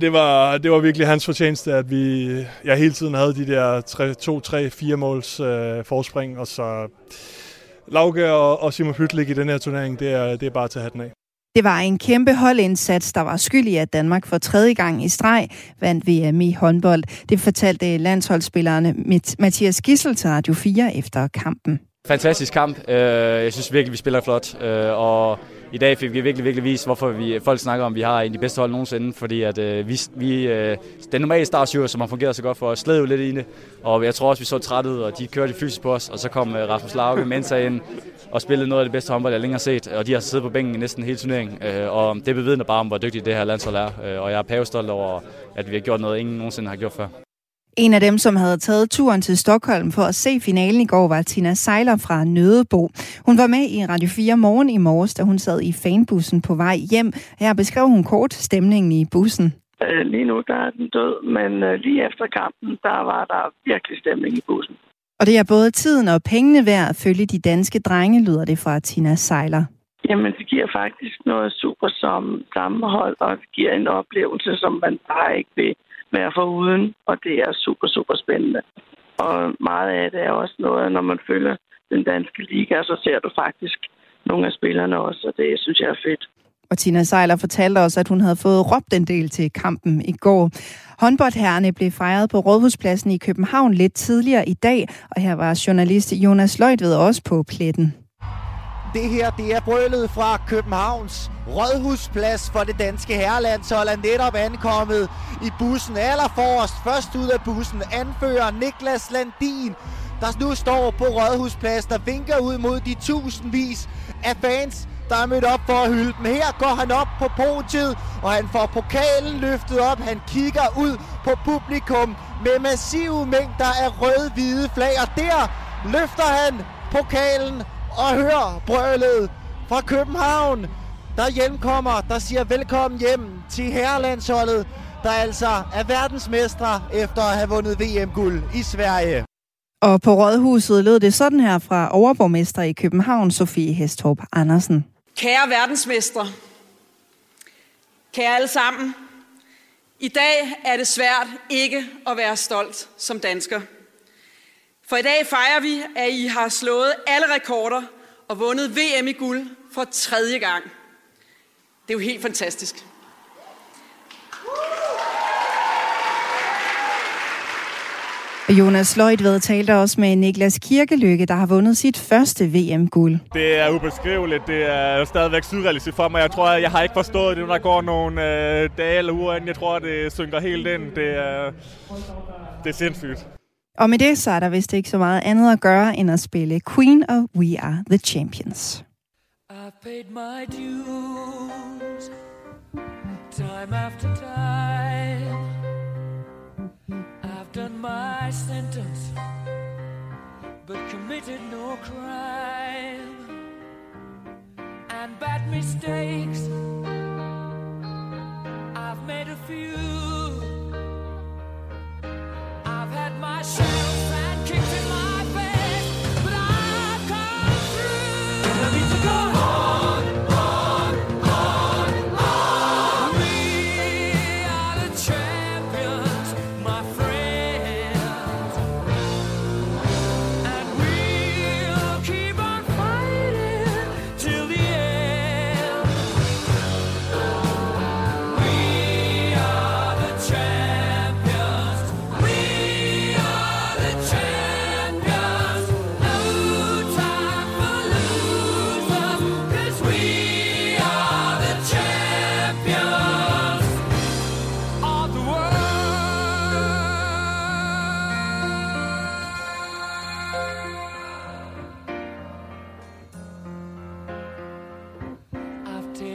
det, var, det var virkelig hans fortjeneste, at vi jeg hele tiden havde de der 2, 3, 4 måls øh, forspring, og så Lauke og, og Simon Hytlik i den her turnering, det er, det er bare at tage hatten af. Det var en kæmpe holdindsats, der var skyld i, at Danmark for tredje gang i streg vandt VM i håndbold. Det fortalte landsholdsspillerne Mathias Gissel til Radio 4 efter kampen. Fantastisk kamp. Øh, jeg synes virkelig, vi spiller flot. Øh, og i dag fik vi virkelig, virkelig vist, hvorfor vi, folk snakker om, at vi har en af de bedste hold nogensinde. Fordi at øh, vi, vi den normale startsyre, som har fungeret så godt for os, sled jo lidt i det. Og jeg tror også, vi så trætte ud, og de kørte fysisk på os. Og så kom Rasmus Lauke Mensa ind og spillede noget af det bedste håndbold, jeg længere har set. Og de har siddet på bænken i næsten hele turneringen. Og det bevidner bare om, hvor dygtigt det her landshold er. Og jeg er pavestolt over, at vi har gjort noget, ingen nogensinde har gjort før. En af dem, som havde taget turen til Stockholm for at se finalen i går, var Tina Seiler fra Nødebo. Hun var med i Radio 4 morgen i morges, da hun sad i fanbussen på vej hjem. Her beskrev hun kort stemningen i bussen. Øh, lige nu der er den død, men øh, lige efter kampen, der var der virkelig stemning i bussen. Og det er både tiden og pengene værd at følge de danske drenge, lyder det fra Tina Seiler. Jamen, det giver faktisk noget super som sammenhold, og det giver en oplevelse, som man bare ikke vil være foruden, og det er super, super spændende. Og meget af det er også noget, når man følger den danske liga, så ser du faktisk nogle af spillerne også, og det synes jeg er fedt. Og Tina Seiler fortalte også, at hun havde fået råbt en del til kampen i går. Håndboldherrene blev fejret på Rådhuspladsen i København lidt tidligere i dag, og her var journalist Jonas Løjtved også på pletten. Det her, det er brølet fra Københavns Rådhusplads for det danske herrelandshold er netop ankommet i bussen. Allerforrest, først ud af bussen, anfører Niklas Landin, der nu står på Rådhusplads, der vinker ud mod de tusindvis af fans, der er mødt op for at hylde dem. Her går han op på podiet, og han får pokalen løftet op. Han kigger ud på publikum med massive mængder af røde-hvide flag, og der løfter han pokalen og hør brølet fra København, der hjemkommer, der siger velkommen hjem til herrelandsholdet, der altså er verdensmestre efter at have vundet VM-guld i Sverige. Og på Rådhuset lød det sådan her fra overborgmester i København, Sofie Hestorp Andersen. Kære verdensmestre, kære alle sammen, i dag er det svært ikke at være stolt som dansker. For i dag fejrer vi, at I har slået alle rekorder og vundet VM i guld for tredje gang. Det er jo helt fantastisk. Jonas Løjtved talte også med Niklas Kirkelykke, der har vundet sit første VM-guld. Det er ubeskriveligt. Det er stadigvæk surrealistisk for mig. Jeg tror, jeg har ikke forstået det, når der går nogle øh, dage eller uger inden. Jeg tror, det synker helt ind. Det er, det er sindssygt. Og med det, så er der vist ikke så meget andet at gøre, end at spille Queen of We Are The Champions. I've paid my dues Time after time. I've done my sentence But committed no crime. And bad mistakes I've made a few. I've had my shadows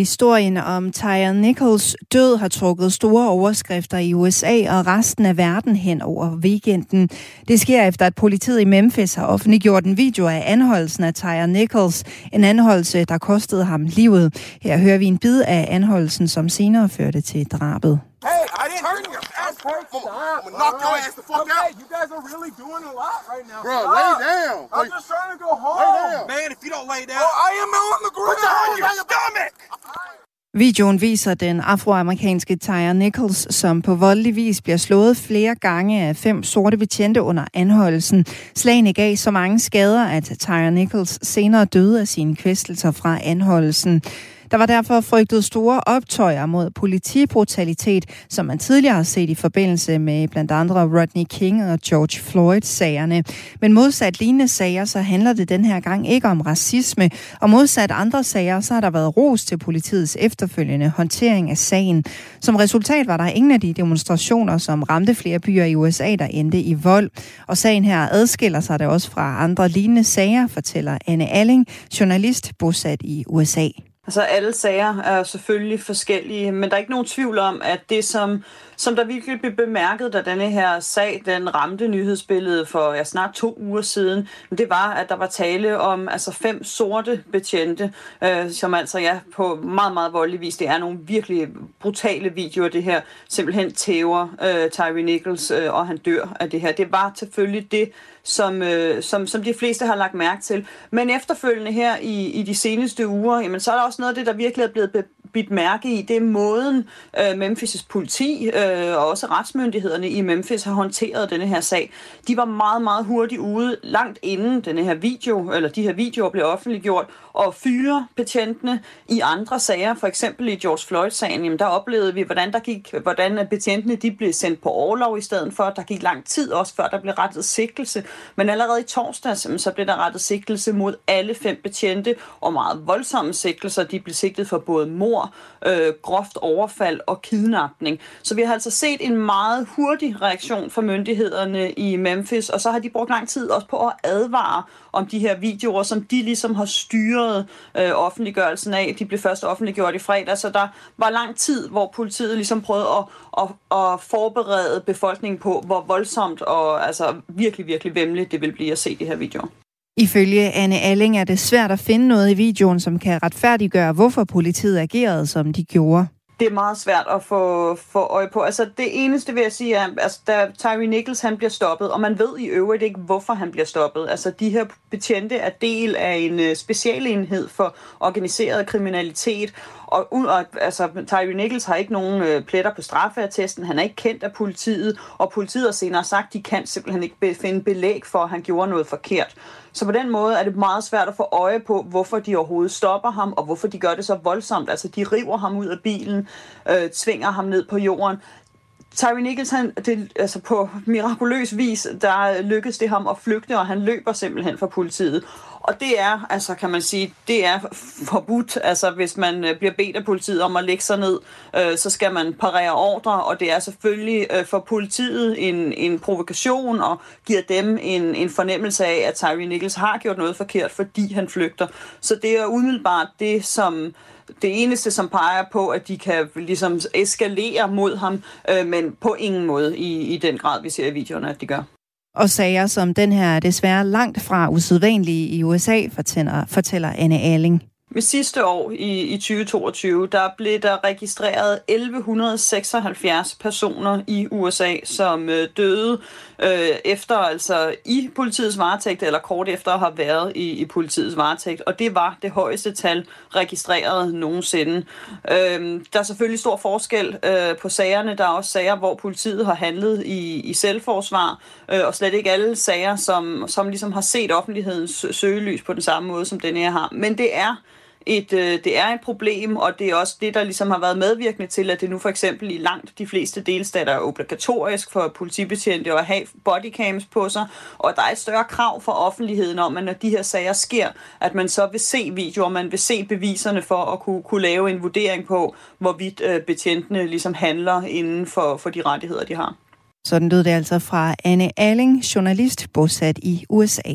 Historien om Tyre Nichols død har trukket store overskrifter i USA og resten af verden hen over weekenden. Det sker efter, at politiet i Memphis har offentliggjort en video af anholdelsen af Tyre Nichols. En anholdelse, der kostede ham livet. Her hører vi en bid af anholdelsen, som senere førte til drabet. Hey, I didn't your ass hurt. I'm gonna knock your ass the fuck out. You guys are really doing a lot right now. Bro, lay down. I'm just trying to go home. Lay down. Man, if you don't lay down. Oh, I am on the ground. Put your on your stomach. Videoen viser den afroamerikanske Tyre Nichols, som på voldelig vis bliver slået flere gange af fem sorte betjente under anholdelsen. Slagene gav så mange skader, at Tyre Nichols senere døde af sine kvæstelser fra anholdelsen. Der var derfor frygtet store optøjer mod politibrutalitet, som man tidligere har set i forbindelse med blandt andre Rodney King og George Floyd-sagerne. Men modsat lignende sager, så handler det den her gang ikke om racisme, og modsat andre sager, så har der været ros til politiets efterfølgende håndtering af sagen. Som resultat var der ingen af de demonstrationer, som ramte flere byer i USA, der endte i vold. Og sagen her adskiller sig da også fra andre lignende sager, fortæller Anne Alling, journalist bosat i USA. Altså alle sager er selvfølgelig forskellige, men der er ikke nogen tvivl om, at det som, som der virkelig blev bemærket, da denne her sag den ramte nyhedsbilledet for ja, snart to uger siden, det var, at der var tale om altså fem sorte betjente, øh, som altså ja, på meget, meget voldelig vis, det er nogle virkelig brutale videoer, det her simpelthen tæver øh, Tyree Nichols, øh, og han dør af det her. Det var selvfølgelig det, som, øh, som, som de fleste har lagt mærke til. Men efterfølgende her i, i de seneste uger, jamen, så er der også noget af det, der virkelig er blevet be- bidt mærke i, det er måden øh, Memphis' politi øh, og også retsmyndighederne i Memphis har håndteret denne her sag. De var meget, meget hurtigt ude, langt inden denne her video, eller de her videoer blev offentliggjort, og fyre betjentene i andre sager, for eksempel i George Floyd-sagen, jamen der oplevede vi, hvordan der gik, hvordan betjentene de blev sendt på overlov i stedet for. Der gik lang tid også, før der blev rettet sigtelse. Men allerede i torsdags, så blev der rettet sigtelse mod alle fem betjente, og meget voldsomme sigtelser. De blev sigtet for både mor, øh, groft overfald og kidnapning. Så vi har altså set en meget hurtig reaktion fra myndighederne i Memphis, og så har de brugt lang tid også på at advare om de her videoer, som de ligesom har styret øh, offentliggørelsen af. De blev først offentliggjort i fredag, så der var lang tid, hvor politiet ligesom prøvede at, at, at forberede befolkningen på, hvor voldsomt og altså virkelig, virkelig vemmeligt det vil blive at se de her videoer. Ifølge Anne Alling er det svært at finde noget i videoen, som kan retfærdiggøre, hvorfor politiet agerede, som de gjorde det er meget svært at få, få øje på. Altså det eneste vil jeg sige er, altså da Tyree Nichols han bliver stoppet, og man ved i øvrigt ikke, hvorfor han bliver stoppet. Altså de her betjente er del af en øh, specialenhed for organiseret kriminalitet, og, og altså, Tyree Nichols har ikke nogen øh, pletter på straffeattesten, han er ikke kendt af politiet, og politiet har senere sagt, de kan simpelthen ikke be- finde belæg for, at han gjorde noget forkert. Så på den måde er det meget svært at få øje på, hvorfor de overhovedet stopper ham, og hvorfor de gør det så voldsomt. Altså, de river ham ud af bilen, øh, tvinger ham ned på jorden. Tyree Nichols, han, det, altså på mirakuløs vis, der lykkedes det ham at flygte, og han løber simpelthen fra politiet. Og det er, altså kan man sige, det er forbudt. Altså hvis man øh, bliver bedt af politiet om at lægge sig ned, øh, så skal man parere ordre, og det er selvfølgelig øh, for politiet en, en provokation og giver dem en, en fornemmelse af, at Tyree Nichols har gjort noget forkert, fordi han flygter. Så det er umiddelbart det, som det eneste, som peger på, at de kan ligesom eskalere mod ham, øh, men på ingen måde i, i den grad, vi ser i videoerne, at de gør. Og sager som den her er desværre langt fra usædvanlige i USA, fortæller, fortæller Anne Alling. Med sidste år i, i 2022, der blev der registreret 1176 personer i USA, som øh, døde øh, efter altså i politiets varetægt, eller kort efter at have været i, i politiets varetægt. Og det var det højeste tal registreret nogensinde. Øh, der er selvfølgelig stor forskel øh, på sagerne. Der er også sager, hvor politiet har handlet i, i selvforsvar, øh, og slet ikke alle sager, som, som ligesom har set offentlighedens søgelys på den samme måde, som den her har. Men det er et, øh, det er et problem, og det er også det, der ligesom har været medvirkende til, at det nu for eksempel i langt de fleste delstater er obligatorisk for politibetjente at have bodycams på sig, og der er et større krav for offentligheden om, at når de her sager sker, at man så vil se videoer, man vil se beviserne for at kunne, kunne lave en vurdering på, hvorvidt øh, betjentene ligesom handler inden for, for de rettigheder, de har. Sådan lød det altså fra Anne Alling, journalist bosat i USA.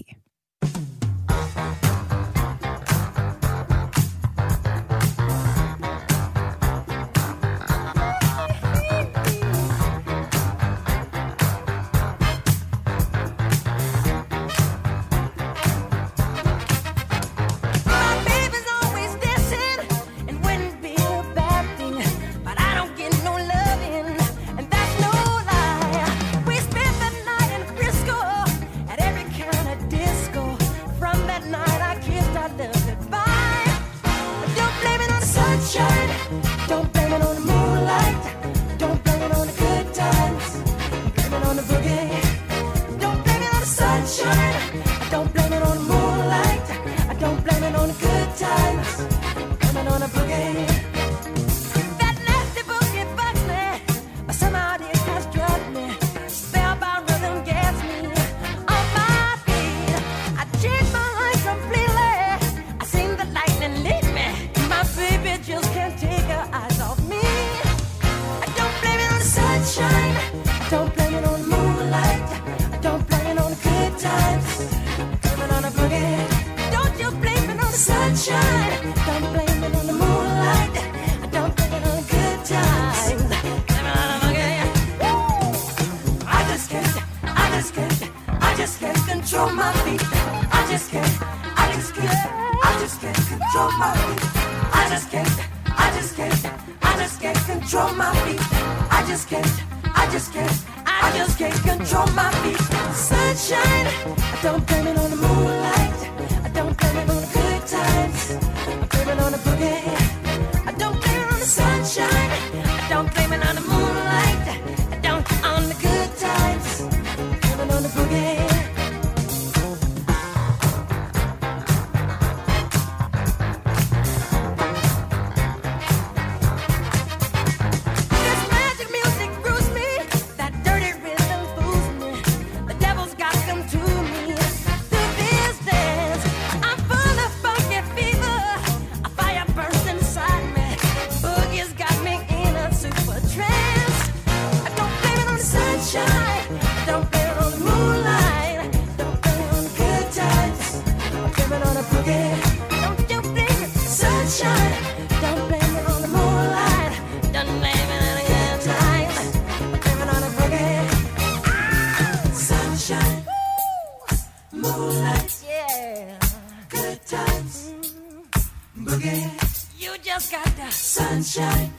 Sunshine,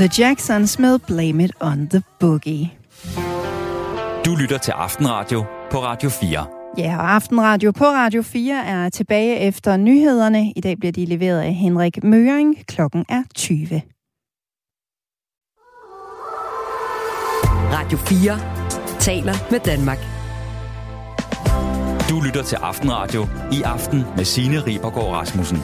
The Jacksons med Blame It on the Boogie. Du lytter til Aftenradio på Radio 4. Ja, og Aftenradio på Radio 4 er tilbage efter nyhederne. I dag bliver de leveret af Henrik Møring. Klokken er 20. Radio 4 taler med Danmark. Du lytter til Aftenradio i aften med Signe Ribergaard Rasmussen.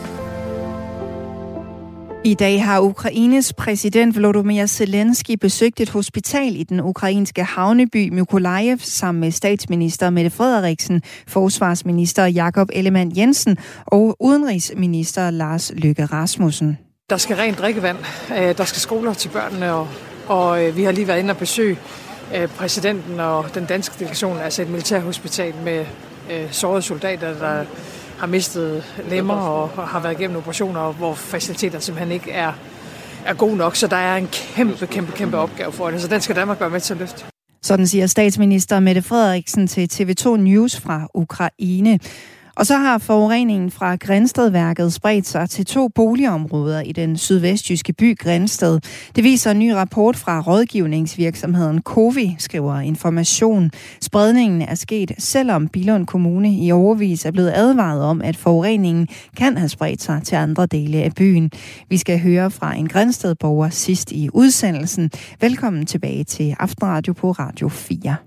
I dag har Ukraines præsident Volodymyr Zelensky besøgt et hospital i den ukrainske havneby Mykolaiv sammen med statsminister Mette Frederiksen, forsvarsminister Jakob Ellemann Jensen og udenrigsminister Lars Løkke Rasmussen. Der skal rent drikkevand, øh, der skal skoler til børnene, og, og øh, vi har lige været inde og besøge øh, præsidenten og den danske delegation, altså et militærhospital med sårede soldater, der har mistet lemmer og har været igennem operationer, hvor faciliteterne simpelthen ikke er, er gode nok. Så der er en kæmpe, kæmpe, kæmpe opgave for det, så den skal Danmark være med til at løfte. Sådan siger statsminister Mette Frederiksen til TV2 News fra Ukraine. Og så har forureningen fra Grænstedværket spredt sig til to boligområder i den sydvestjyske by Grænsted. Det viser en ny rapport fra rådgivningsvirksomheden Covi, skriver Information. Spredningen er sket, selvom Bilund Kommune i overvis er blevet advaret om, at forureningen kan have spredt sig til andre dele af byen. Vi skal høre fra en Grænstedborger sidst i udsendelsen. Velkommen tilbage til Aftenradio på Radio 4.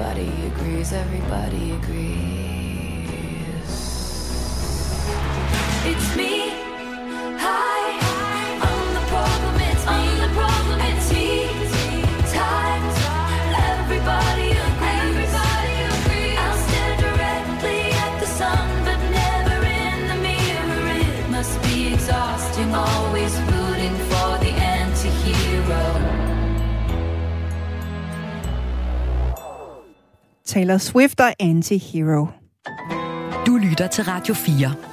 Everybody agrees. Everybody agrees. It's me. Taylor Swift og Anti-Hero. Du lytter til Radio 4.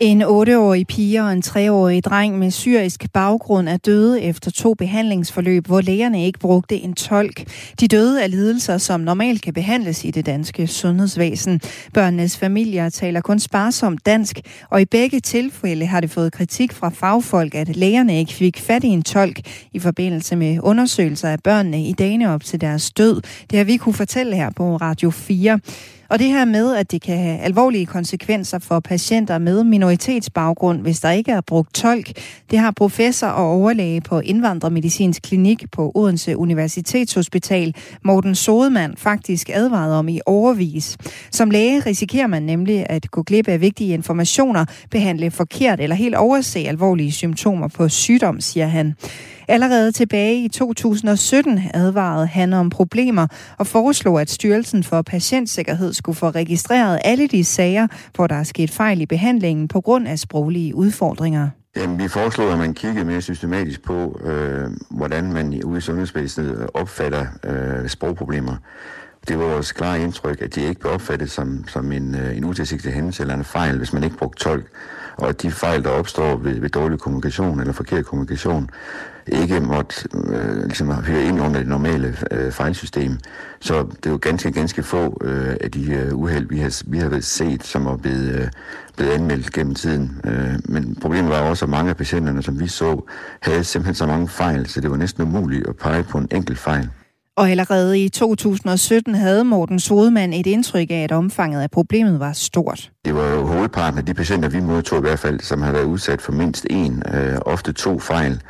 En 8-årig pige og en 3-årig dreng med syrisk baggrund er døde efter to behandlingsforløb, hvor lægerne ikke brugte en tolk. De døde af lidelser, som normalt kan behandles i det danske sundhedsvæsen. Børnenes familier taler kun sparsomt dansk, og i begge tilfælde har det fået kritik fra fagfolk, at lægerne ikke fik fat i en tolk i forbindelse med undersøgelser af børnene i dagene op til deres død. Det har vi kunne fortælle her på Radio 4. Og det her med, at det kan have alvorlige konsekvenser for patienter med minoritetsbaggrund, hvis der ikke er brugt tolk, det har professor og overlæge på Indvandrermedicinsk Klinik på Odense Universitetshospital, Morten Sodemann, faktisk advaret om i overvis. Som læge risikerer man nemlig at gå glip af vigtige informationer, behandle forkert eller helt overse alvorlige symptomer på sygdom, siger han. Allerede tilbage i 2017 advarede han om problemer og foreslog, at Styrelsen for Patientsikkerhed skulle få registreret alle de sager, hvor der er sket fejl i behandlingen på grund af sproglige udfordringer. Jamen, vi foreslår, at man kigger mere systematisk på, øh, hvordan man ude i sundhedsvæsenet opfatter øh, sprogproblemer. Det var vores klare indtryk, at de ikke blev opfattet som, som en, øh, en utilsigtet hændelse eller en fejl, hvis man ikke brugte tolk. Og at de fejl, der opstår ved, ved dårlig kommunikation eller forkert kommunikation, ikke måtte øh, ligesom høre ind under det normale øh, fejlsystem. Så det er jo ganske, ganske få øh, af de øh, uheld, vi har, vi har set, som er blevet, øh, blevet anmeldt gennem tiden. Øh, men problemet var også, at mange af patienterne, som vi så, havde simpelthen så mange fejl, så det var næsten umuligt at pege på en enkelt fejl. Og allerede i 2017 havde Morten Sodemann et indtryk af, at omfanget af problemet var stort. Det var jo hovedparten af de patienter, vi modtog i hvert fald, som har været udsat for mindst en, øh, ofte to fejl,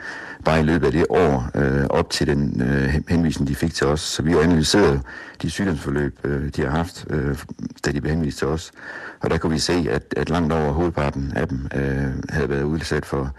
bare i løbet af det år, øh, op til den øh, henvisning, de fik til os. Så vi har analyseret de sygdomsforløb, øh, de har haft, øh, da de blev henvist til os. Og der kunne vi se, at, at langt over hovedparten af dem øh, havde været udsat for,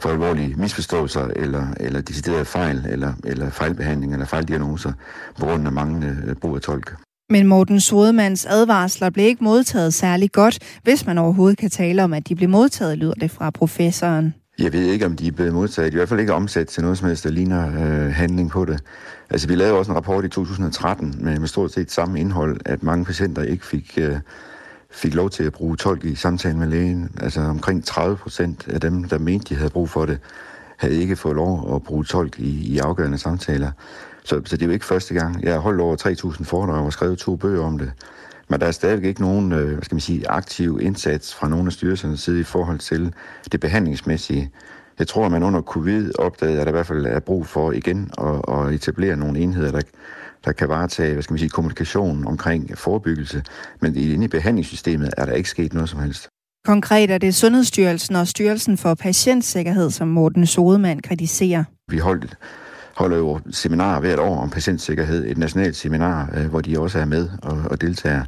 for alvorlige misforståelser, eller, eller deciderede fejl, eller, eller fejlbehandling, eller fejldiagnoser, på grund af manglende øh, brug af tolk. Men Morten Sodemands advarsler blev ikke modtaget særlig godt, hvis man overhovedet kan tale om, at de blev modtaget, lyder det fra professoren. Jeg ved ikke, om de er blevet modtaget. I hvert fald ikke omsat til noget som helst, der ligner øh, handling på det. Altså, vi lavede også en rapport i 2013 med, med stort set samme indhold, at mange patienter ikke fik, øh, fik lov til at bruge tolk i samtalen med lægen. Altså omkring 30 procent af dem, der mente, de havde brug for det, havde ikke fået lov at bruge tolk i, i afgørende samtaler. Så, så det er jo ikke første gang. Jeg har holdt over 3.000 foredrag og skrevet to bøger om det. Men der er stadigvæk ikke nogen øh, hvad skal man sige, aktiv indsats fra nogle af styrelsernes side i forhold til det behandlingsmæssige. Jeg tror, at man under covid opdagede, at der i hvert fald er brug for igen at, at etablere nogle enheder, der, der kan varetage hvad skal man sige, kommunikation omkring forebyggelse. Men inde i behandlingssystemet er der ikke sket noget som helst. Konkret er det Sundhedsstyrelsen og Styrelsen for Patientsikkerhed, som Morten Sodemann kritiserer. Vi holdt, holder jo seminarer hvert år om patientsikkerhed, et nationalt seminar, øh, hvor de også er med og, og deltager.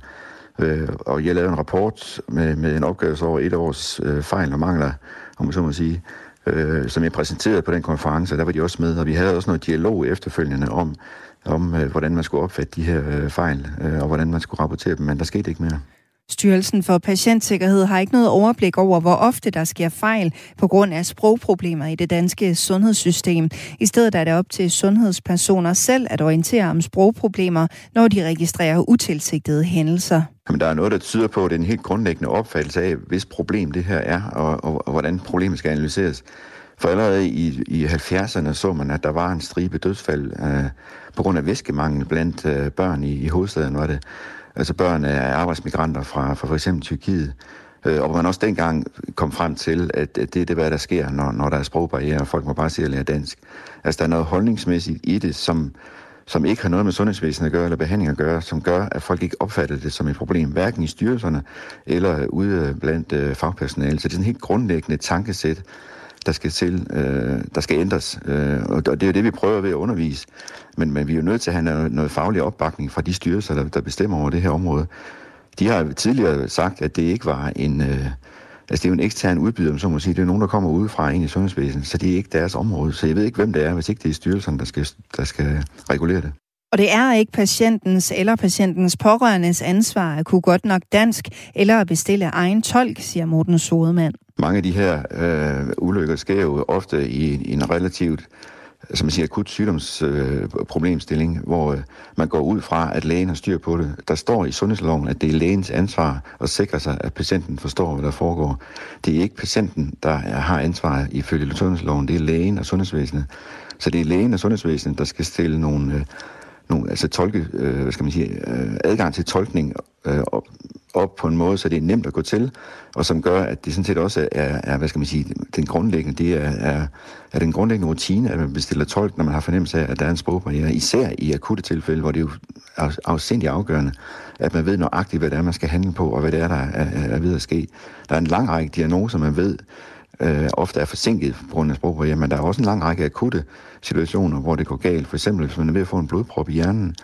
Øh, og jeg lavede en rapport med, med en opgørelse over et års øh, fejl og mangler, om man så må sige, øh, som jeg præsenterede på den konference, der var de også med, og vi havde også noget dialog efterfølgende om, om øh, hvordan man skulle opfatte de her øh, fejl, øh, og hvordan man skulle rapportere dem, men der skete ikke mere. Styrelsen for Patientsikkerhed har ikke noget overblik over, hvor ofte der sker fejl på grund af sprogproblemer i det danske sundhedssystem. I stedet er det op til sundhedspersoner selv at orientere om sprogproblemer, når de registrerer utilsigtede hændelser. Jamen, der er noget, der tyder på, at det er en helt grundlæggende opfattelse af, hvis problem det her er, og, og, og hvordan problemet skal analyseres. For allerede i, i 70'erne så man, at der var en stribe dødsfald øh, på grund af væskemangel blandt øh, børn i, i hovedstaden, var det altså børn af arbejdsmigranter fra, fra for eksempel Tyrkiet. Øh, og man også dengang kom frem til, at det er det, hvad der sker, når, når der er sprogbarriere, og folk må bare sige at lære dansk. Altså, der er noget holdningsmæssigt i det, som, som ikke har noget med sundhedsvæsenet at gøre, eller behandling at gøre, som gør, at folk ikke opfatter det som et problem, hverken i styrelserne eller ude øh, blandt øh, fagpersonale. Så det er sådan en helt grundlæggende tankesæt, der skal til, øh, der skal ændres. Øh, og det er jo det, vi prøver ved at undervise. Men, men vi er jo nødt til at have noget, noget faglig opbakning fra de styrelser, der, der bestemmer over det her område. De har tidligere sagt, at det ikke var en... Øh, altså det er jo en ekstern udbyder, så må sige. Det er nogen, der kommer udefra ind i sundhedsvæsenet, så det er ikke deres område. Så jeg ved ikke, hvem det er, hvis ikke det er styrelsen, der skal, der skal regulere det. Og det er ikke patientens eller patientens pårørendes ansvar at kunne godt nok dansk eller at bestille egen tolk, siger Morten Sodemann. Mange af de her øh, ulykker sker jo ofte i, i en relativt som man siger, akut sygdomsproblemstilling, øh, hvor øh, man går ud fra, at lægen har styr på det. Der står i sundhedsloven, at det er lægens ansvar at sikre sig, at patienten forstår, hvad der foregår. Det er ikke patienten, der har ansvaret ifølge sundhedsloven, det er lægen og sundhedsvæsenet. Så det er lægen og sundhedsvæsenet, der skal stille nogle, øh, nogle altså tolke, øh, hvad skal man sige, øh, adgang til tolkning øh, op på en måde, så det er nemt at gå til, og som gør, at det sådan set også er, er hvad skal man sige, den grundlæggende, det er, er, er den grundlæggende rutine, at man bestiller tolk, når man har fornemmelse af, at der er en sprogbarriere, især i akutte tilfælde, hvor det jo er afsindig afgørende, at man ved nøjagtigt, hvad det er, man skal handle på, og hvad det er, der er, er, er ved at ske. Der er en lang række diagnoser, man ved, øh, ofte er forsinket på grund af sprogproblemer, men der er også en lang række akutte situationer, hvor det går galt. For eksempel, hvis man er ved at få en blodprop i hjernen,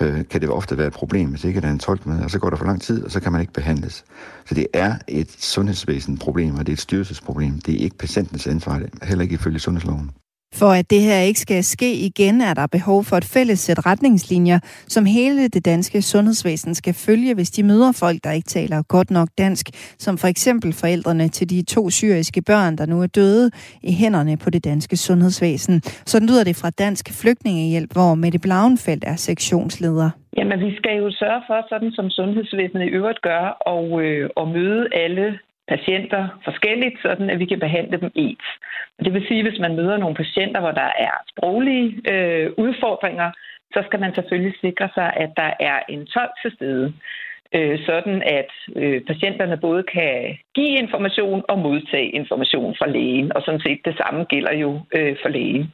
øh, kan det ofte være et problem, hvis ikke der er en tolk med, og så går der for lang tid, og så kan man ikke behandles. Så det er et sundhedsvæsenproblem, og det er et styrelsesproblem. Det er ikke patientens ansvar, heller ikke ifølge sundhedsloven. For at det her ikke skal ske igen, er der behov for et fælles sæt retningslinjer, som hele det danske sundhedsvæsen skal følge, hvis de møder folk, der ikke taler godt nok dansk, som for eksempel forældrene til de to syriske børn, der nu er døde i hænderne på det danske sundhedsvæsen. Sådan lyder det fra Dansk Flygtningehjælp, hvor Mette Blauenfeldt er sektionsleder. Jamen, vi skal jo sørge for, sådan som sundhedsvæsenet i øvrigt gør, og, øh, og møde alle patienter forskelligt, sådan at vi kan behandle dem ens. Det vil sige, at hvis man møder nogle patienter, hvor der er sproglige øh, udfordringer, så skal man selvfølgelig sikre sig, at der er en tolk til stede, øh, sådan at øh, patienterne både kan give information og modtage information fra lægen, og sådan set det samme gælder jo øh, for lægen.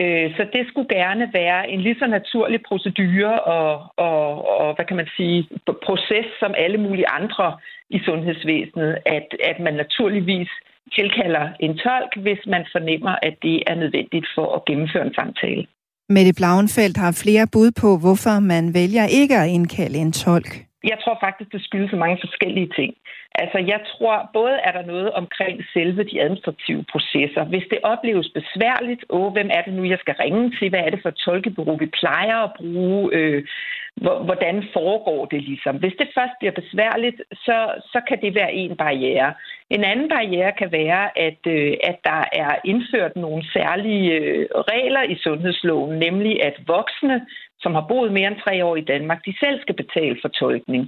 Øh, så det skulle gerne være en lige så naturlig procedure og, og, og hvad kan man sige, proces som alle mulige andre i sundhedsvæsenet, at, at man naturligvis tilkalder en tolk, hvis man fornemmer, at det er nødvendigt for at gennemføre en samtale. Mette Blauenfeldt har flere bud på, hvorfor man vælger ikke at indkalde en tolk. Jeg tror faktisk, det skyldes så mange forskellige ting. Altså, jeg tror, både er der noget omkring selve de administrative processer. Hvis det opleves besværligt, åh, hvem er det nu, jeg skal ringe til? Hvad er det for et tolkebureau, vi plejer at bruge? Øh, hvordan foregår det ligesom. Hvis det først bliver besværligt, så, så kan det være en barriere. En anden barriere kan være, at, øh, at der er indført nogle særlige øh, regler i sundhedsloven, nemlig at voksne, som har boet mere end tre år i Danmark, de selv skal betale for tolkning.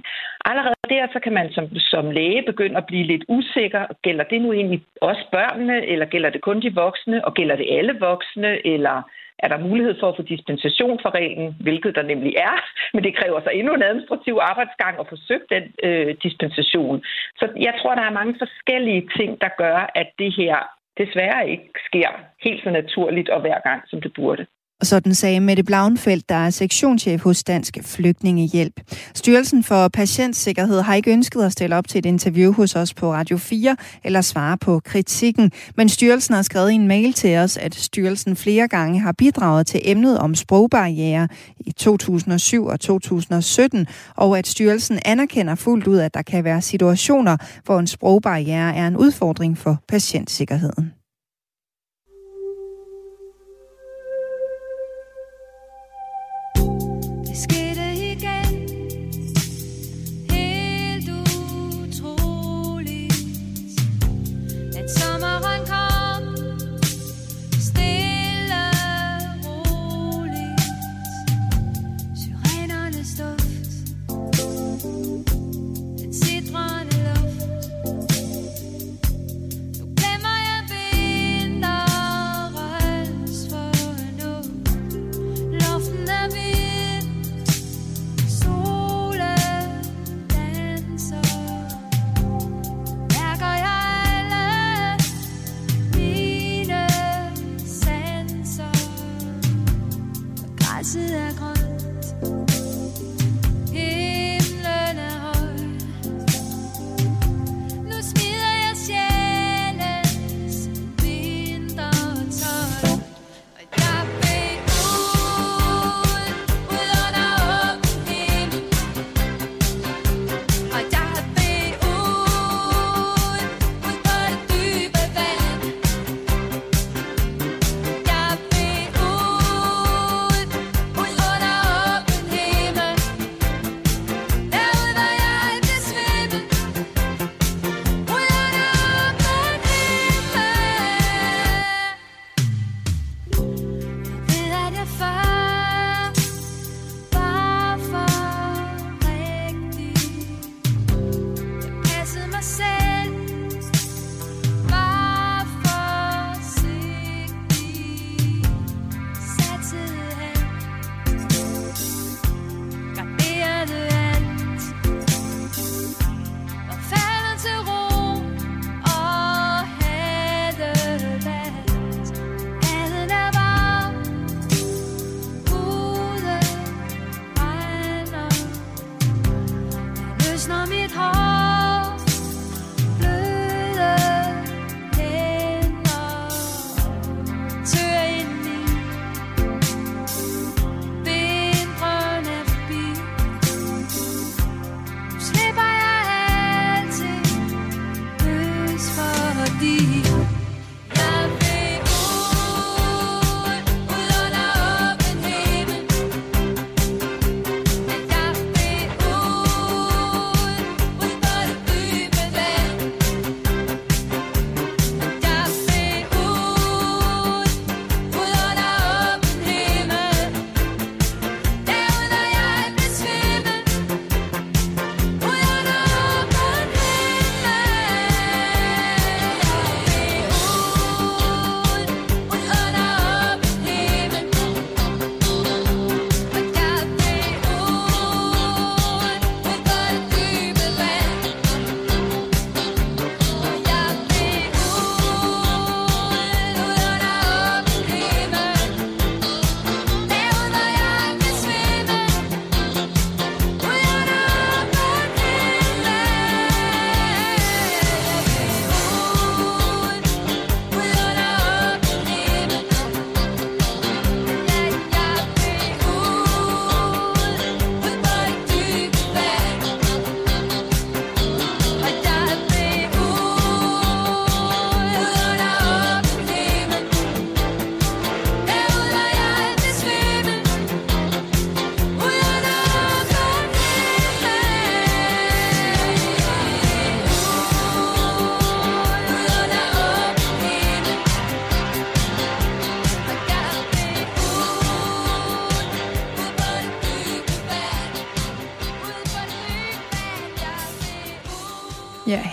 Allerede der, så kan man som, som læge begynde at blive lidt usikker. Gælder det nu egentlig også børnene, eller gælder det kun de voksne, og gælder det alle voksne, eller er der mulighed for at få dispensation fra reglen, hvilket der nemlig er, men det kræver så endnu en administrativ arbejdsgang at forsøge den øh, dispensation. Så jeg tror, der er mange forskellige ting, der gør, at det her desværre ikke sker helt så naturligt og hver gang, som det burde. Og sådan sagde Mette Blauenfeldt, der er sektionschef hos Dansk Flygtningehjælp. Styrelsen for Patientsikkerhed har ikke ønsket at stille op til et interview hos os på Radio 4 eller svare på kritikken. Men styrelsen har skrevet i en mail til os, at styrelsen flere gange har bidraget til emnet om sprogbarriere i 2007 og 2017, og at styrelsen anerkender fuldt ud, at der kan være situationer, hvor en sprogbarriere er en udfordring for patientsikkerheden.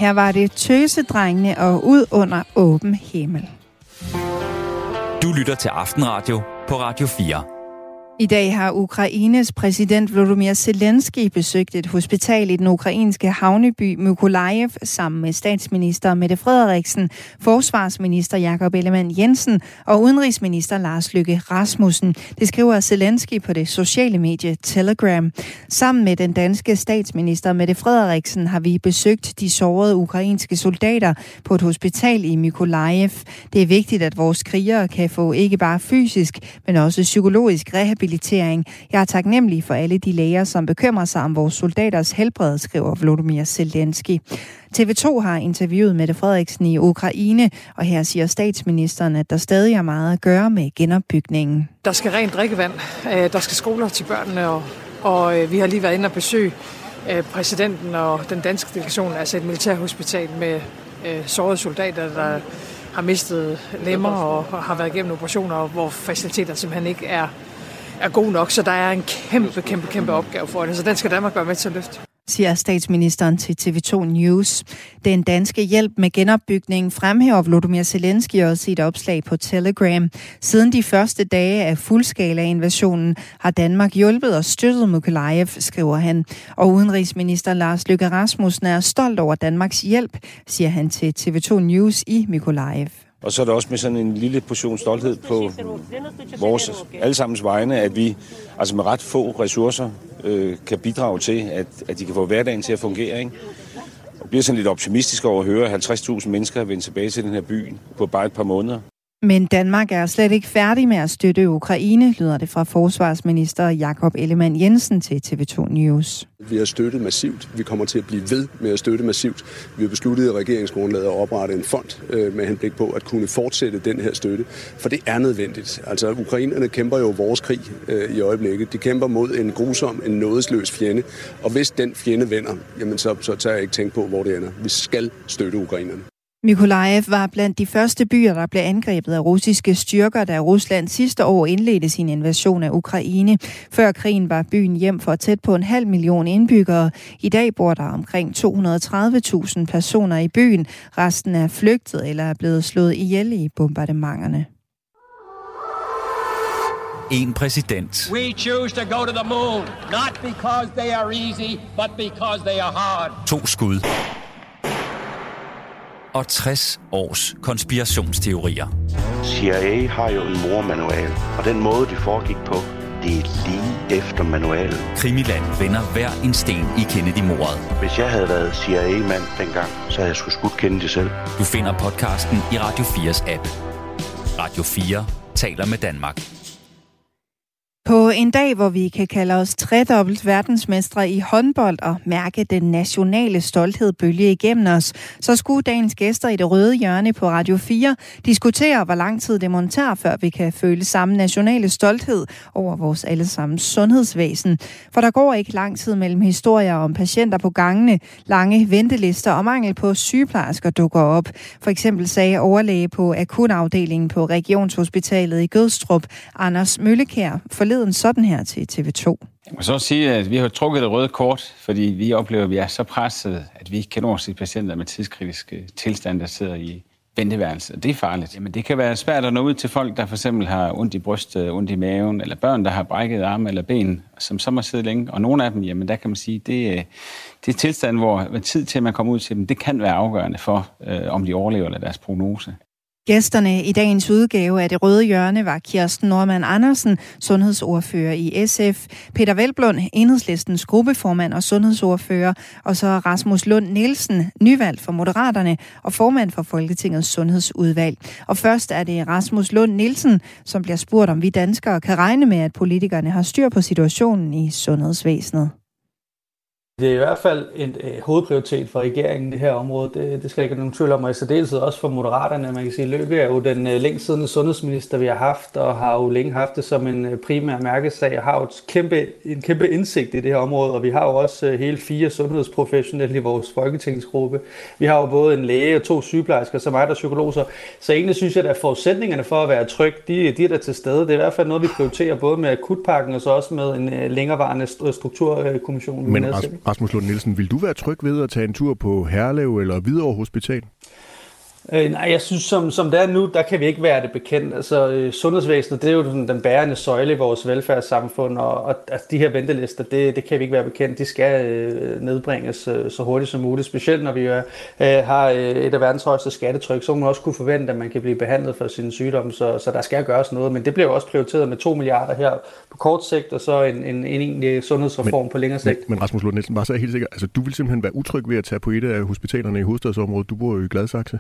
Her var det Tøsedrengene og ud under åben himmel. Du lytter til Aftenradio på Radio 4. I dag har Ukraines præsident Volodymyr Zelensky besøgt et hospital i den ukrainske havneby Mykolaiv sammen med statsminister Mette Frederiksen, forsvarsminister Jakob Ellemann Jensen og udenrigsminister Lars Lykke Rasmussen. Det skriver Zelensky på det sociale medie Telegram. Sammen med den danske statsminister Mette Frederiksen har vi besøgt de sårede ukrainske soldater på et hospital i Mykolaiv. Det er vigtigt, at vores krigere kan få ikke bare fysisk, men også psykologisk rehabilitering rehabilitering. Jeg er taknemmelig for alle de læger, som bekymrer sig om vores soldaters helbred, skriver Volodymyr Zelensky. TV2 har interviewet Mette Frederiksen i Ukraine, og her siger statsministeren, at der stadig er meget at gøre med genopbygningen. Der skal rent drikkevand, øh, der skal skoler til børnene, og, og øh, vi har lige været inde og besøge øh, præsidenten og den danske delegation, altså et militærhospital med sårede soldater, der har mistet lemmer og har været igennem operationer, hvor faciliteter simpelthen ikke er er god nok, så der er en kæmpe, kæmpe, kæmpe opgave for det, så den skal Danmark være med til at løfte siger statsministeren til TV2 News. Den danske hjælp med genopbygningen fremhæver Volodymyr Zelensky også i et opslag på Telegram. Siden de første dage af fuldskala-invasionen har Danmark hjulpet og støttet Mykolaiv, skriver han. Og udenrigsminister Lars Løkke Rasmussen er stolt over Danmarks hjælp, siger han til TV2 News i Mykolaiv. Og så er det også med sådan en lille portion stolthed på vores allesammens vegne, at vi altså med ret få ressourcer øh, kan bidrage til, at, at de kan få hverdagen til at fungere. Ikke? Og bliver sådan lidt optimistisk over at høre 50.000 mennesker vende tilbage til den her by på bare et par måneder. Men Danmark er slet ikke færdig med at støtte Ukraine, lyder det fra forsvarsminister Jakob Ellemann Jensen til TV2 News. Vi har støttet massivt. Vi kommer til at blive ved med at støtte massivt. Vi har besluttet i regeringsgrundlaget at oprette en fond øh, med henblik på at kunne fortsætte den her støtte, for det er nødvendigt. Altså, ukrainerne kæmper jo vores krig øh, i øjeblikket. De kæmper mod en grusom, en nådesløs fjende, og hvis den fjende vender, jamen så, så tager jeg ikke tænke på, hvor det ender. Vi skal støtte ukrainerne. Mykolaiv var blandt de første byer, der blev angrebet af russiske styrker, da Rusland sidste år indledte sin invasion af Ukraine. Før krigen var byen hjem for tæt på en halv million indbyggere. I dag bor der omkring 230.000 personer i byen. Resten er flygtet eller er blevet slået ihjel i bombardementerne. En præsident. We choose to go to the moon, not because they are easy, but because they are hard. To skud og 60 års konspirationsteorier. CIA har jo en mormanual, og den måde, de foregik på, det er lige efter manualen. Krimiland vender hver en sten i Kennedy-mordet. Hvis jeg havde været CIA-mand dengang, så havde jeg skulle skudt Kennedy selv. Du finder podcasten i Radio 4's app. Radio 4 taler med Danmark. På en dag, hvor vi kan kalde os tredobbelt verdensmestre i håndbold og mærke den nationale stolthed bølge igennem os, så skulle dagens gæster i det røde hjørne på Radio 4 diskutere, hvor lang tid det må før vi kan føle samme nationale stolthed over vores allesammens sundhedsvæsen. For der går ikke lang tid mellem historier om patienter på gangene, lange ventelister og mangel på sygeplejersker dukker op. For eksempel sagde overlæge på akutafdelingen på Regionshospitalet i Gødstrup, Anders Møllekær, forleden forleden sådan her til TV2. Jeg må så sige, at vi har trukket det røde kort, fordi vi oplever, at vi er så presset, at vi ikke kan nå patienter med tidskritiske tilstand, der sidder i venteværelse. Det er farligt. Jamen, det kan være svært at nå ud til folk, der for eksempel har ondt i brystet, ondt i maven, eller børn, der har brækket arme eller ben, som så må sidde længe. Og nogle af dem, jamen der kan man sige, det, øh, det er tilstand, hvor tid til, at man kommer ud til dem, det kan være afgørende for, øh, om de overlever eller deres prognose. Gæsterne i dagens udgave af Det Røde Hjørne var Kirsten Norman Andersen, sundhedsordfører i SF, Peter Velblund, enhedslistens gruppeformand og sundhedsordfører, og så Rasmus Lund Nielsen, nyvalgt for Moderaterne og formand for Folketingets sundhedsudvalg. Og først er det Rasmus Lund Nielsen, som bliver spurgt, om vi danskere kan regne med, at politikerne har styr på situationen i sundhedsvæsenet. Det er i hvert fald en øh, hovedprioritet for regeringen, det her område. Det, det skal ikke nogen tvivl om, og i særdeleshed også for Moderaterne. Man kan sige, Løkke er jo den øh, længst siddende sundhedsminister, vi har haft, og har jo længe haft det som en øh, primær mærkesag, og har jo et kæmpe, en kæmpe indsigt i det her område, og vi har jo også øh, hele fire sundhedsprofessionelle i vores folketingsgruppe. Vi har jo både en læge og to sygeplejersker, som er der psykologer. Så egentlig synes jeg, at forudsætningerne for at være tryg, de, de er der til stede. Det er i hvert fald noget, vi prioriterer både med akutpakken og så også med en øh, længerevarende strukturkommission. Men Rasmus Lund Nielsen, vil du være tryg ved at tage en tur på Herlev eller Hvidovre Hospital? Øh, nej, jeg synes, som, som det er nu, der kan vi ikke være det bekendt. Altså, øh, sundhedsvæsenet, det er jo den, den bærende søjle i vores velfærdssamfund, og, og altså, de her ventelister, det, det kan vi ikke være bekendt. De skal øh, nedbringes øh, så hurtigt som muligt, specielt når vi øh, har øh, et af verdens højeste skattetryk, så må man også kunne forvente, at man kan blive behandlet for sin sygdom, så, så der skal gøres noget. Men det bliver jo også prioriteret med 2 milliarder her på kort sigt, og så en, en, en egentlig sundhedsreform men, på længere sigt. Men, men Rasmus Lund Nielsen, bare så er helt sikker, altså du vil simpelthen være utryg ved at tage på et af hospitalerne i hovedstadsområdet. Du bor jo i Gladsaxe.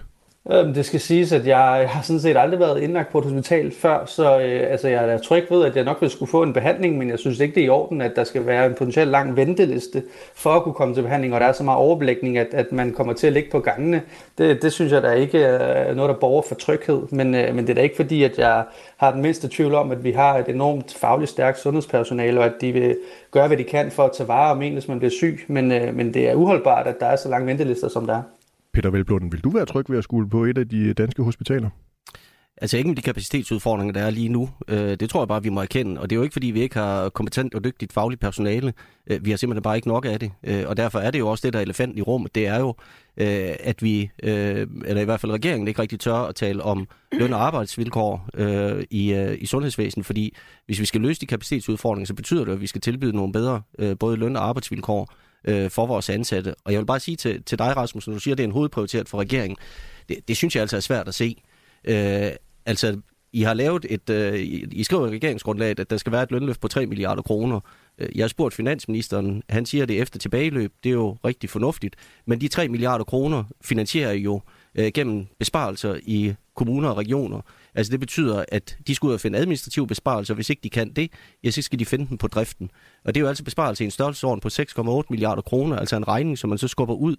Øhm, det skal siges, at jeg har sådan set aldrig været indlagt på et hospital før, så øh, altså, jeg er tryg ved, at jeg nok vil skulle få en behandling, men jeg synes ikke, det er i orden, at der skal være en potentielt lang venteliste for at kunne komme til behandling, og der er så meget overbelægning, at, at man kommer til at ligge på gangene. Det, det synes jeg der ikke er noget, der borger for tryghed, men, øh, men det er da ikke fordi, at jeg har den mindste tvivl om, at vi har et enormt fagligt stærkt sundhedspersonale, og at de vil gøre, hvad de kan for at tage vare om en, hvis man bliver syg, men, øh, men det er uholdbart, at der er så lange ventelister, som der er. Peter Velblunden, vil du være tryg ved at skulle på et af de øh, danske hospitaler? Altså ikke med de kapacitetsudfordringer, der er lige nu. Øh, det tror jeg bare, vi må erkende. Og det er jo ikke, fordi vi ikke har kompetent og dygtigt fagligt personale. Øh, vi har simpelthen bare ikke nok af det. Øh, og derfor er det jo også det, der er elefanten i rummet. Det er jo, øh, at vi, øh, eller i hvert fald regeringen, ikke rigtig tør at tale om løn- og arbejdsvilkår øh, i, øh, i sundhedsvæsenet. Fordi hvis vi skal løse de kapacitetsudfordringer, så betyder det, at vi skal tilbyde nogle bedre øh, både løn- og arbejdsvilkår øh, for vores ansatte. Og jeg vil bare sige til, til dig, Rasmus, når du siger, at det er en hovedprioritet for regeringen, det, det synes jeg altså er svært at se. Øh, altså, I har lavet et, øh, I skriver i regeringsgrundlaget, at der skal være et lønløft på 3 milliarder kroner. Øh, jeg har spurgt finansministeren, han siger det efter tilbageløb, det er jo rigtig fornuftigt, men de 3 milliarder kroner finansierer jo øh, gennem besparelser i kommuner og regioner. Altså det betyder, at de skal ud og finde administrative besparelser. Hvis ikke de kan det, ja, så skal de finde dem på driften. Og det er jo altså besparelse i en størrelsesorden på 6,8 milliarder kroner, altså en regning, som man så skubber ud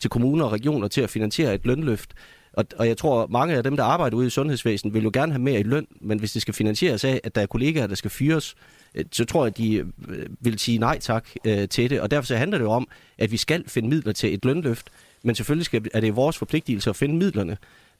til kommuner og regioner til at finansiere et lønløft. Og, og jeg tror, mange af dem, der arbejder ude i sundhedsvæsenet, vil jo gerne have mere i løn, men hvis det skal finansieres af, at der er kollegaer, der skal fyres, øh, så tror jeg, at de øh, vil sige nej tak øh, til det. Og derfor så handler det jo om, at vi skal finde midler til et lønløft, men selvfølgelig skal, er det vores forpligtelse at finde midlerne.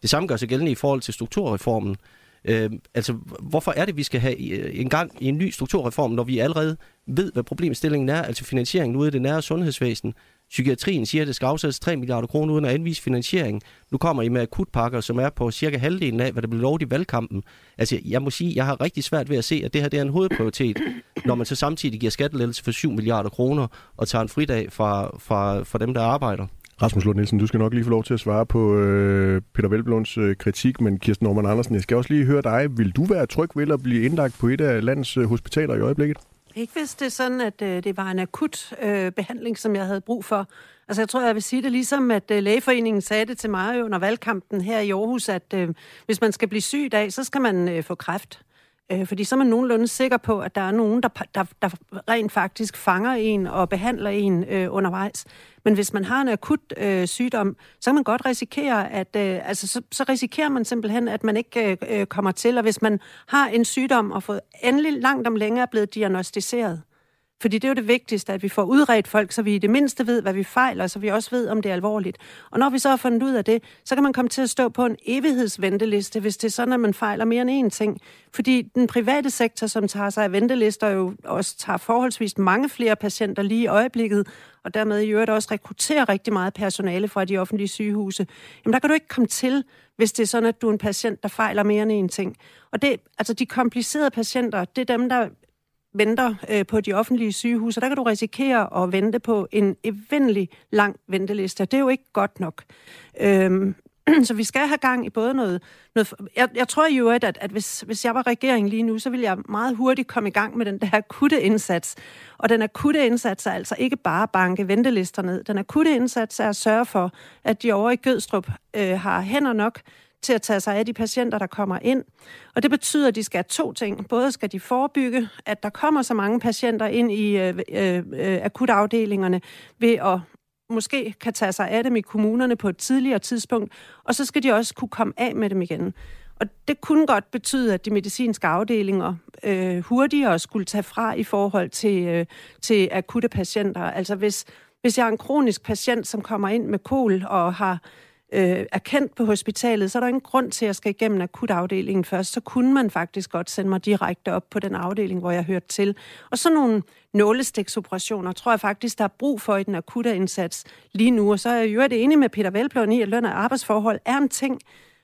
Det samme gør sig gældende i forhold til strukturreformen. Øh, altså, hvorfor er det, vi skal have øh, en gang i en ny strukturreform, når vi allerede ved, hvad problemstillingen er, altså finansieringen ude i det nære sundhedsvæsen? Psykiatrien siger, at det skal afsættes 3 milliarder kroner uden at anvise finansiering. Nu kommer I med akutpakker, som er på cirka halvdelen af, hvad der blev lovet i valgkampen. Altså, jeg må sige, jeg har rigtig svært ved at se, at det her det er en hovedprioritet, når man så samtidig giver skattelettelse for 7 milliarder kroner og tager en fridag fra, fra, fra dem, der arbejder. Rasmus Lund Nielsen, du skal nok lige få lov til at svare på øh, Peter Velblunds øh, kritik, men Kirsten Norman Andersen, jeg skal også lige høre dig. Vil du være tryg ved at blive indlagt på et af landets øh, hospitaler i øjeblikket? Ikke hvis det er sådan, at øh, det var en akut øh, behandling, som jeg havde brug for. Altså jeg tror, jeg vil sige det ligesom, at øh, lægeforeningen sagde det til mig under valgkampen her i Aarhus, at øh, hvis man skal blive syg i dag, så skal man øh, få kræft. Øh, fordi så er man nogenlunde sikker på, at der er nogen, der, der, der rent faktisk fanger en og behandler en øh, undervejs. Men hvis man har en akut øh, sygdom, så kan man godt risikere, at øh, altså, så, så risikerer man simpelthen, at man ikke øh, øh kommer til. Og hvis man har en sygdom og fået endelig langt om længere er blevet diagnostiseret, fordi det er jo det vigtigste, at vi får udredt folk, så vi i det mindste ved, hvad vi fejler, så vi også ved, om det er alvorligt. Og når vi så har fundet ud af det, så kan man komme til at stå på en evighedsventeliste, hvis det er sådan, at man fejler mere end én ting. Fordi den private sektor, som tager sig af ventelister, jo også tager forholdsvis mange flere patienter lige i øjeblikket, og dermed i øvrigt også rekrutterer rigtig meget personale fra de offentlige sygehuse, jamen der kan du ikke komme til, hvis det er sådan, at du er en patient, der fejler mere end én ting. Og det, altså de komplicerede patienter, det er dem, der venter øh, på de offentlige sygehuse, der kan du risikere at vente på en evindelig lang venteliste. Det er jo ikke godt nok. Øhm, så vi skal have gang i både noget... noget jeg, jeg tror jo, at, at hvis, hvis jeg var regering lige nu, så ville jeg meget hurtigt komme i gang med den der akutte indsats. Og den akutte indsats er altså ikke bare banke ventelister ned. Den akutte indsats er at sørge for, at de over i Gødstrup øh, har hænder nok til at tage sig af de patienter, der kommer ind. Og det betyder, at de skal have to ting. Både skal de forebygge, at der kommer så mange patienter ind i øh, øh, øh, akutafdelingerne ved at måske kan tage sig af dem i kommunerne på et tidligere tidspunkt, og så skal de også kunne komme af med dem igen. Og det kunne godt betyde, at de medicinske afdelinger øh, hurtigere skulle tage fra i forhold til, øh, til akutte patienter. Altså hvis, hvis jeg er en kronisk patient, som kommer ind med kol og har øh, er kendt på hospitalet, så er der ingen grund til, at jeg skal igennem akutafdelingen først. Så kunne man faktisk godt sende mig direkte op på den afdeling, hvor jeg hørte til. Og så nogle nålestiksoperationer tror jeg faktisk, der er brug for i den akutte indsats lige nu. Og så er jeg jo det enig med Peter Velblom i, at løn og arbejdsforhold er en ting,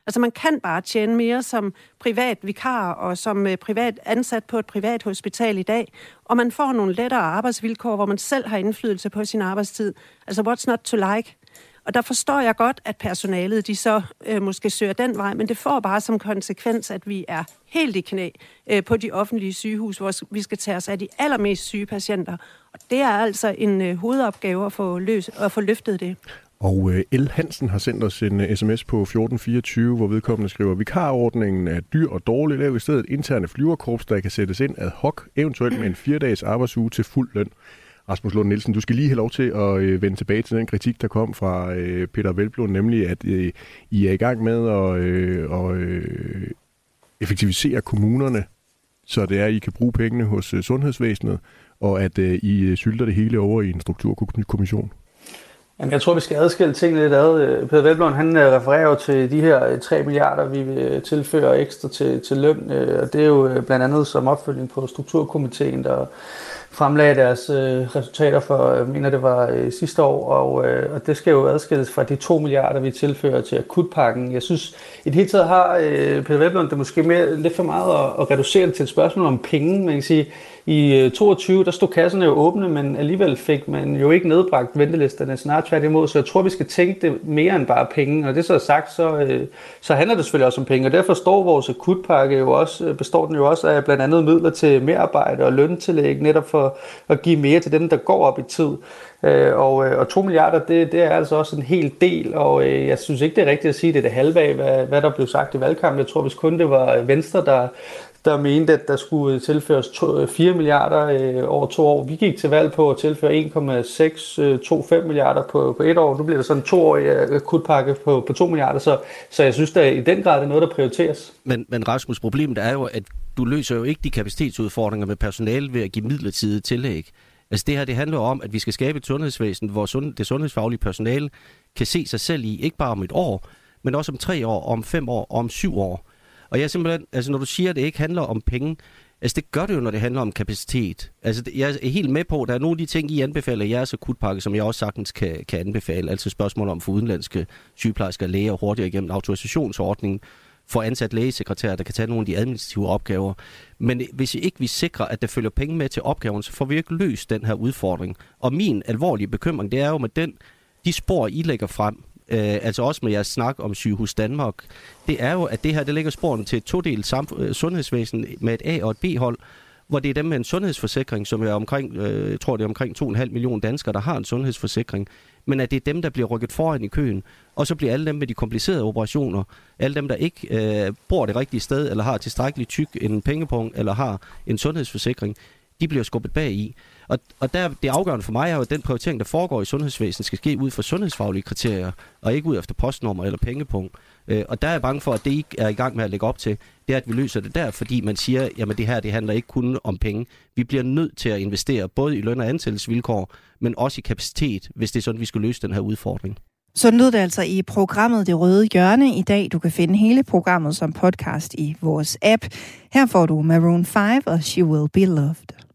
Altså man kan bare tjene mere som privat vikar og som øh, privat ansat på et privat hospital i dag, og man får nogle lettere arbejdsvilkår, hvor man selv har indflydelse på sin arbejdstid. Altså what's not to like? Og der forstår jeg godt, at personalet de så øh, måske søger den vej, men det får bare som konsekvens, at vi er helt i knæ øh, på de offentlige sygehus, hvor vi skal tage os af de allermest syge patienter. Og det er altså en øh, hovedopgave at få, løs, at få løftet det. Og øh, El Hansen har sendt os en øh, uh, sms på 1424, hvor vedkommende skriver, vikarordningen er dyr og dårlig. Lav i stedet interne flyverkorps, der kan sættes ind ad hoc, eventuelt med en fire-dages arbejdsuge til fuld løn. Rasmus Lund Nielsen, du skal lige have lov til at øh, vende tilbage til den kritik, der kom fra øh, Peter Velblom, nemlig at øh, I er i gang med at øh, og, øh, effektivisere kommunerne, så det er, at I kan bruge pengene hos øh, sundhedsvæsenet, og at øh, I øh, sylter det hele over i en strukturkommission. Jamen, jeg tror, vi skal adskille tingene lidt ad. Peter Velblom, han øh, refererer jo til de her øh, 3 milliarder, vi vil tilføre ekstra til, til løn, og det er jo blandt andet som opfølging på Strukturkomiteen, der fremlagde deres øh, resultater for, øh, jeg mener det var øh, sidste år, og, øh, og det skal jo adskilles fra de 2 milliarder, vi tilfører til akutpakken. Jeg synes, i det hele taget har øh, Peter Veblund det måske mere, lidt for meget at, at reducere det til et spørgsmål om penge. Man kan sige, i øh, 22, der stod kasserne jo åbne, men alligevel fik man jo ikke nedbragt ventelisterne, snart tværtimod. Så jeg tror, vi skal tænke det mere end bare penge. Og det så er sagt, så, øh, så handler det selvfølgelig også om penge. Og derfor står vores akutpakke jo også, øh, består den jo også af blandt andet midler til merarbejde og løntillæg, netop for at give mere til dem, der går op i tid. Og, og 2 milliarder, det, det er altså også en hel del, og jeg synes ikke, det er rigtigt at sige, at det er det halve af, hvad, hvad der blev sagt i valgkampen. Jeg tror, hvis kun det var Venstre, der, der mente, at der skulle tilføres 4 øh, milliarder øh, over to år. Vi gik til valg på at tilføre 1,625 øh, milliarder på, på et år. Nu bliver det sådan en toårig øh, akutpakke på, på 2 milliarder, så, så jeg synes, at i den grad det er noget, der prioriteres. Men, men Rasmus, problemet er jo, at du løser jo ikke de kapacitetsudfordringer med personale ved at give midlertidige tillæg. Altså det her, det handler om, at vi skal skabe et sundhedsvæsen, hvor sund, det sundhedsfaglige personale kan se sig selv i, ikke bare om et år, men også om tre år, om fem år, om syv år. Og jeg simpelthen, altså når du siger, at det ikke handler om penge, altså det gør det jo, når det handler om kapacitet. Altså jeg er helt med på, at der er nogle af de ting, I anbefaler i jeres akutpakke, som jeg også sagtens kan, kan anbefale. Altså spørgsmål om for udenlandske sygeplejersker og læger hurtigere igennem autorisationsordningen, for ansat lægesekretær, der kan tage nogle af de administrative opgaver. Men hvis ikke vi sikrer, at der følger penge med til opgaven, så får vi ikke løst den her udfordring. Og min alvorlige bekymring, det er jo med den, de spor, I lægger frem, øh, altså også med jeres snak om sygehus Danmark, det er jo, at det her det lægger sporene til et todelt samf- øh, sundhedsvæsen med et A- og et B-hold, hvor det er dem med en sundhedsforsikring, som er omkring, øh, jeg tror det er omkring 2,5 millioner danskere, der har en sundhedsforsikring, men at det er dem, der bliver rykket foran i køen, og så bliver alle dem med de komplicerede operationer, alle dem, der ikke øh, bor det rigtige sted, eller har tilstrækkeligt tyk en pengepunkt, eller har en sundhedsforsikring, de bliver skubbet bag i. Og, og der, det afgørende for mig er jo, at den prioritering, der foregår i sundhedsvæsenet, skal ske ud fra sundhedsfaglige kriterier, og ikke ud efter postnummer eller pengepunkt. Øh, og der er jeg bange for, at det ikke er i gang med at lægge op til, det er, at vi løser det der, fordi man siger, jamen det her, det handler ikke kun om penge. Vi bliver nødt til at investere både i løn- og ansættelsesvilkår, men også i kapacitet, hvis det er sådan, vi skal løse den her udfordring. Så lød det altså i programmet Det Røde Hjørne i dag. Du kan finde hele programmet som podcast i vores app. Her får du Maroon 5 og She Will Be Loved.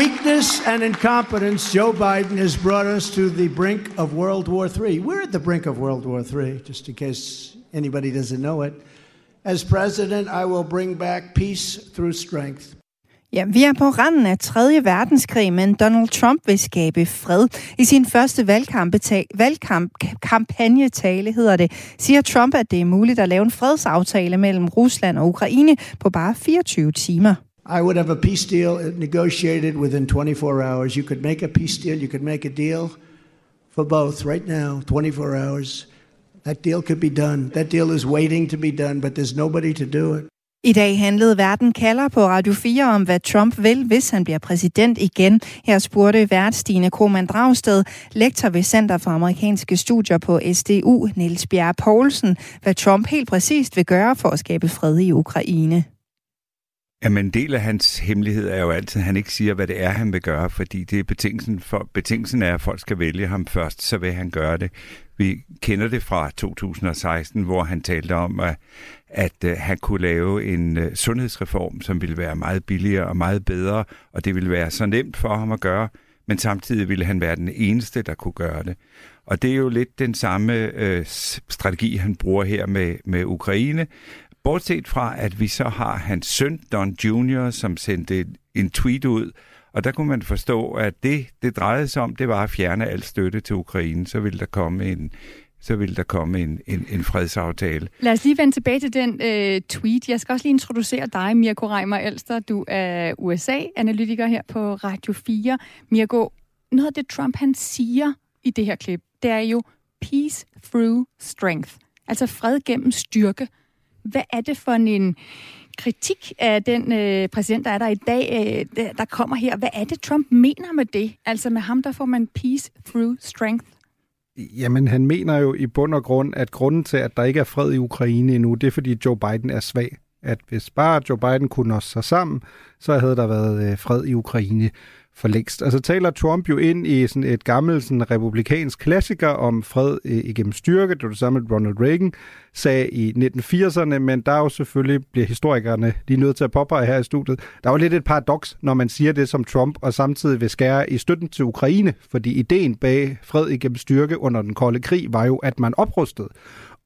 Weakness and incompetence, Joe Biden has brought us to the brink of World War III. We're at the brink of World War III, just in case anybody doesn't know it. As president, I will bring back peace through strength. Ja, vi er på randen af 3. verdenskrig, men Donald Trump vil skabe fred. I sin første valgkampagnetale, hedder det, siger Trump, at det er muligt at lave en fredsaftale mellem Rusland og Ukraine på bare 24 timer. I would have a peace deal negotiated within 24 hours. You could make a peace deal, you could make a deal for both right now, 24 hours. That deal could be done. That deal is waiting to be done, but there's nobody to do it. I dag handlede Verden kalder på Radio 4 om, hvad Trump vil, hvis han bliver præsident igen. Her spurgte vært Stine Krohmann Dragsted, lektor ved Center for Amerikanske Studier på SDU, Niels Bjerre Poulsen, hvad Trump helt præcist vil gøre for at skabe fred i Ukraine. Jamen, en del af hans hemmelighed er jo altid, at han ikke siger, hvad det er, han vil gøre, fordi det er betingelsen, for, betingelsen er, at folk skal vælge ham først, så vil han gøre det. Vi kender det fra 2016, hvor han talte om, at, at øh, han kunne lave en øh, sundhedsreform, som ville være meget billigere og meget bedre, og det ville være så nemt for ham at gøre, men samtidig ville han være den eneste, der kunne gøre det. Og det er jo lidt den samme øh, strategi, han bruger her med, med Ukraine, Bortset fra, at vi så har hans søn, Don Jr., som sendte en tweet ud, og der kunne man forstå, at det, det drejede sig om, det var at fjerne al støtte til Ukraine. Så ville der komme en, så ville der komme en, en, en fredsaftale. Lad os lige vende tilbage til den øh, tweet. Jeg skal også lige introducere dig, Mirko Reimer Elster. Du er USA-analytiker her på Radio 4. Mirko, noget af det Trump han siger i det her klip, det er jo peace through strength. Altså fred gennem styrke. Hvad er det for en kritik af den øh, præsident, der er der i dag, øh, der kommer her? Hvad er det, Trump mener med det? Altså med ham, der får man peace through strength. Jamen, han mener jo i bund og grund, at grunden til, at der ikke er fred i Ukraine endnu, det er, fordi Joe Biden er svag. At hvis bare Joe Biden kunne nå sig sammen, så havde der været øh, fred i Ukraine for længst. Altså taler Trump jo ind i sådan et gammelt sådan republikansk klassiker om fred øh, igennem styrke. Det var det samme, Ronald Reagan sagde i 1980'erne, men der er jo selvfølgelig, bliver historikerne lige nødt til at påpege her i studiet, der er jo lidt et paradoks, når man siger det som Trump, og samtidig vil skære i støtten til Ukraine, fordi ideen bag fred igennem styrke under den kolde krig var jo, at man oprustede,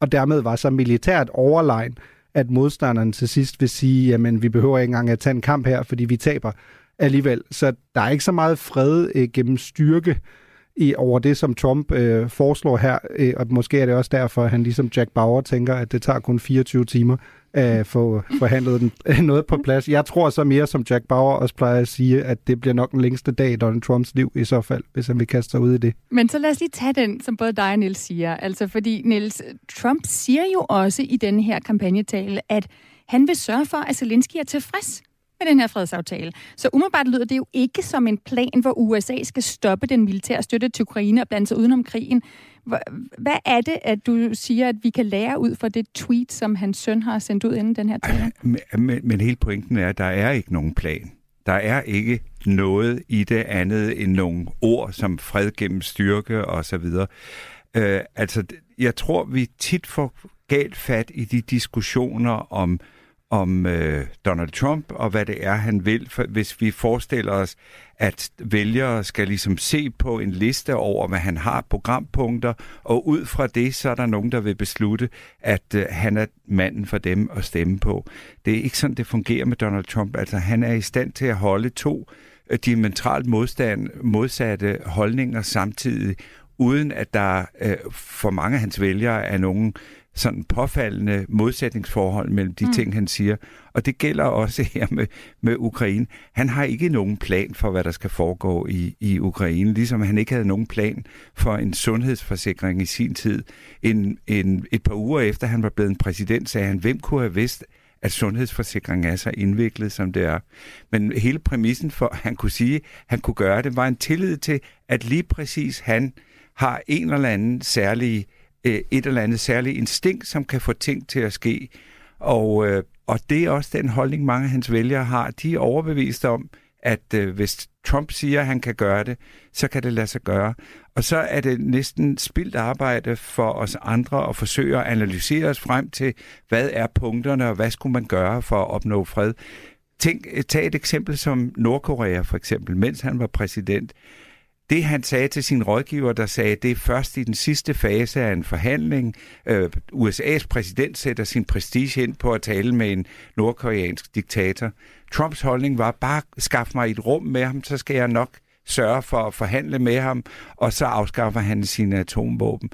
og dermed var så militært overlegen, at modstanderen til sidst vil sige, jamen vi behøver ikke engang at tage en kamp her, fordi vi taber alligevel. Så der er ikke så meget fred øh, gennem styrke i over det, som Trump øh, foreslår her, øh, og måske er det også derfor, at han ligesom Jack Bauer tænker, at det tager kun 24 timer øh, at få forhandlet den, øh, noget på plads. Jeg tror så mere, som Jack Bauer også plejer at sige, at det bliver nok den længste dag i Donald Trumps liv i så fald, hvis han vil kaste sig ud i det. Men så lad os lige tage den, som både dig og Niels siger. Altså fordi Niels, Trump siger jo også i denne her kampagnetale, at han vil sørge for, at Zelensky er tilfreds med den her fredsaftale. Så umiddelbart lyder det jo ikke som en plan, hvor USA skal stoppe den militære støtte til Ukraine og blande sig udenom krigen. Hvad er det, at du siger, at vi kan lære ud fra det tweet, som hans søn har sendt ud inden den her tale? Men, men, men hele pointen er, at der er ikke nogen plan. Der er ikke noget i det andet end nogle ord som fred gennem styrke og så videre. Øh, altså, jeg tror, vi tit får galt fat i de diskussioner om øh, om øh, Donald Trump og hvad det er, han vil. For hvis vi forestiller os, at vælgere skal ligesom se på en liste over, hvad han har programpunkter, og ud fra det, så er der nogen, der vil beslutte, at øh, han er manden for dem at stemme på. Det er ikke sådan, det fungerer med Donald Trump. Altså, han er i stand til at holde to øh, diametralt modstand, modsatte holdninger samtidig, uden at der øh, for mange af hans vælgere er nogen sådan påfaldende modsætningsforhold mellem de mm. ting, han siger. Og det gælder også her med, med Ukraine. Han har ikke nogen plan for, hvad der skal foregå i, i Ukraine, ligesom han ikke havde nogen plan for en sundhedsforsikring i sin tid. En, en, et par uger efter han var blevet en præsident, sagde han, hvem kunne have vidst, at sundhedsforsikringen er så indviklet, som det er. Men hele præmissen for, at han kunne sige, at han kunne gøre det, var en tillid til, at lige præcis han har en eller anden særlig øh, et eller andet særligt instinkt, som kan få ting til at ske. Og, øh, og det er også den holdning, mange af hans vælgere har. De er overbevist om, at øh, hvis Trump siger, at han kan gøre det, så kan det lade sig gøre. Og så er det næsten spildt arbejde for os andre at forsøge at analysere os frem til, hvad er punkterne, og hvad skulle man gøre for at opnå fred. tænk, øh, tag et eksempel som Nordkorea for eksempel, mens han var præsident. Det han sagde til sin rådgiver, der sagde, det er først i den sidste fase af en forhandling. Øh, USA's præsident sætter sin prestige ind på at tale med en nordkoreansk diktator. Trumps holdning var bare, skaf mig et rum med ham, så skal jeg nok sørge for at forhandle med ham, og så afskaffer han sine atomvåben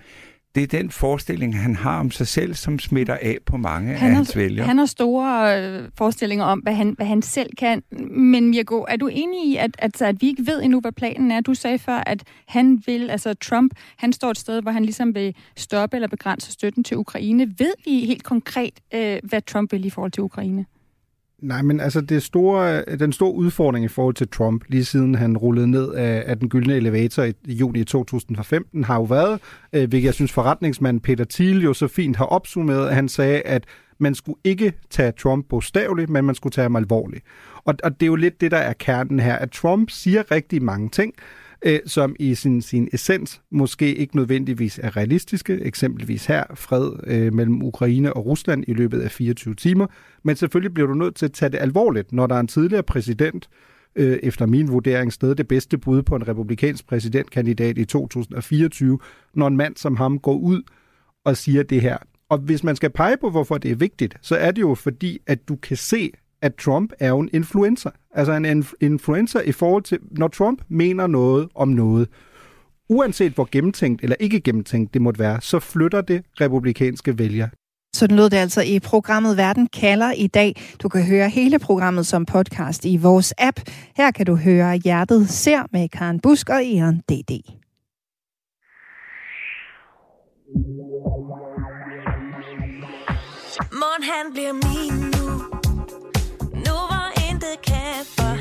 det er den forestilling, han har om sig selv, som smitter af på mange Han af har, hans vælgere. han har store øh, forestillinger om, hvad han, hvad han selv kan. Men Mirko, er du enig i, at, at, at vi ikke ved endnu, hvad planen er? Du sagde før, at han vil, altså Trump, han står et sted, hvor han ligesom vil stoppe eller begrænse støtten til Ukraine. Ved vi helt konkret, øh, hvad Trump vil i forhold til Ukraine? Nej, men altså det store, den store udfordring i forhold til Trump, lige siden han rullede ned af, af den gyldne elevator i, i juni 2015, har jo været, øh, hvilket jeg synes forretningsmand Peter Thiel jo så fint har opsummeret, at han sagde, at man skulle ikke tage Trump bogstaveligt, men man skulle tage ham alvorligt. Og, og det er jo lidt det, der er kernen her, at Trump siger rigtig mange ting, øh, som i sin, sin essens måske ikke nødvendigvis er realistiske. Eksempelvis her fred øh, mellem Ukraine og Rusland i løbet af 24 timer. Men selvfølgelig bliver du nødt til at tage det alvorligt, når der er en tidligere præsident, øh, efter min vurdering stadig det bedste bud på en republikansk præsidentkandidat i 2024, når en mand som ham går ud og siger det her. Og hvis man skal pege på, hvorfor det er vigtigt, så er det jo fordi, at du kan se, at Trump er jo en influencer. Altså en inf- influencer i forhold til, når Trump mener noget om noget, uanset hvor gennemtænkt eller ikke gennemtænkt det måtte være, så flytter det republikanske vælger. Sådan lød det altså i programmet Verden kalder i dag. Du kan høre hele programmet som podcast i vores app. Her kan du høre Hjertet ser med Karen Busk og Eon DD. Morgen han bliver min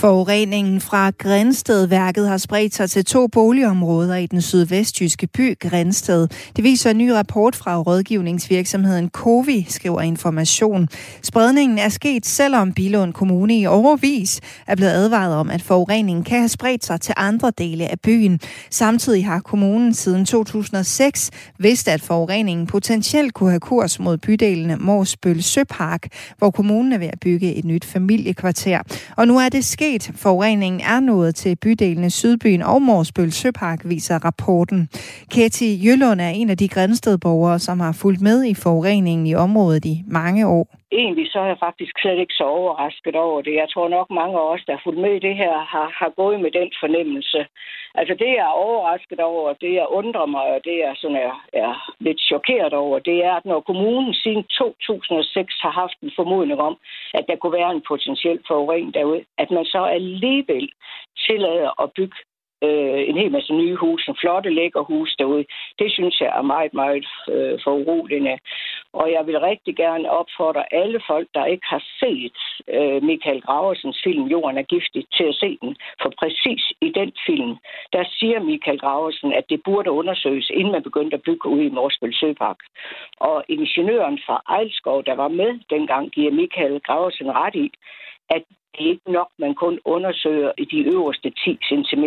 for Forureningen fra Grænstedværket har spredt sig til to boligområder i den sydvestjyske by Grænsted. Det viser en ny rapport fra rådgivningsvirksomheden Covi, skriver Information. Spredningen er sket, selvom Bilund Kommune i overvis er blevet advaret om, at forureningen kan have spredt sig til andre dele af byen. Samtidig har kommunen siden 2006 vidst, at forureningen potentielt kunne have kurs mod bydelene Morsbøl Søpark, hvor kommunen er ved at bygge et nyt familiekvarter. Og nu er det sket. Forureningen er nået til bydelene Sydbyen og Morsbøl Søpark, viser rapporten. Ketty Jøllund er en af de grænstedborgere, som har fulgt med i forureningen i området i mange år. Egentlig så er jeg faktisk slet ikke så overrasket over det. Jeg tror nok mange af os, der har fulgt med i det her, har, har gået med den fornemmelse. Altså det, jeg er overrasket over, det jeg undrer mig, og det jeg sådan er, er lidt chokeret over, det er, at når kommunen siden 2006 har haft en formodning om, at der kunne være en potentiel forurening derude, at man så alligevel tillader at bygge øh, en hel masse nye huse, en flotte, lækker hus derude. Det synes jeg er meget, meget øh, foruroligende. Og jeg vil rigtig gerne opfordre alle folk, der ikke har set øh, Michael Graversens film Jorden er giftig, til at se den. For præcis i den film, der siger Michael Graversen, at det burde undersøges, inden man begyndte at bygge ud i Morsbøl Søpark. Og ingeniøren fra Ejlskov, der var med dengang, giver Michael Graversen ret i, at det er ikke nok, man kun undersøger i de øverste 10 cm.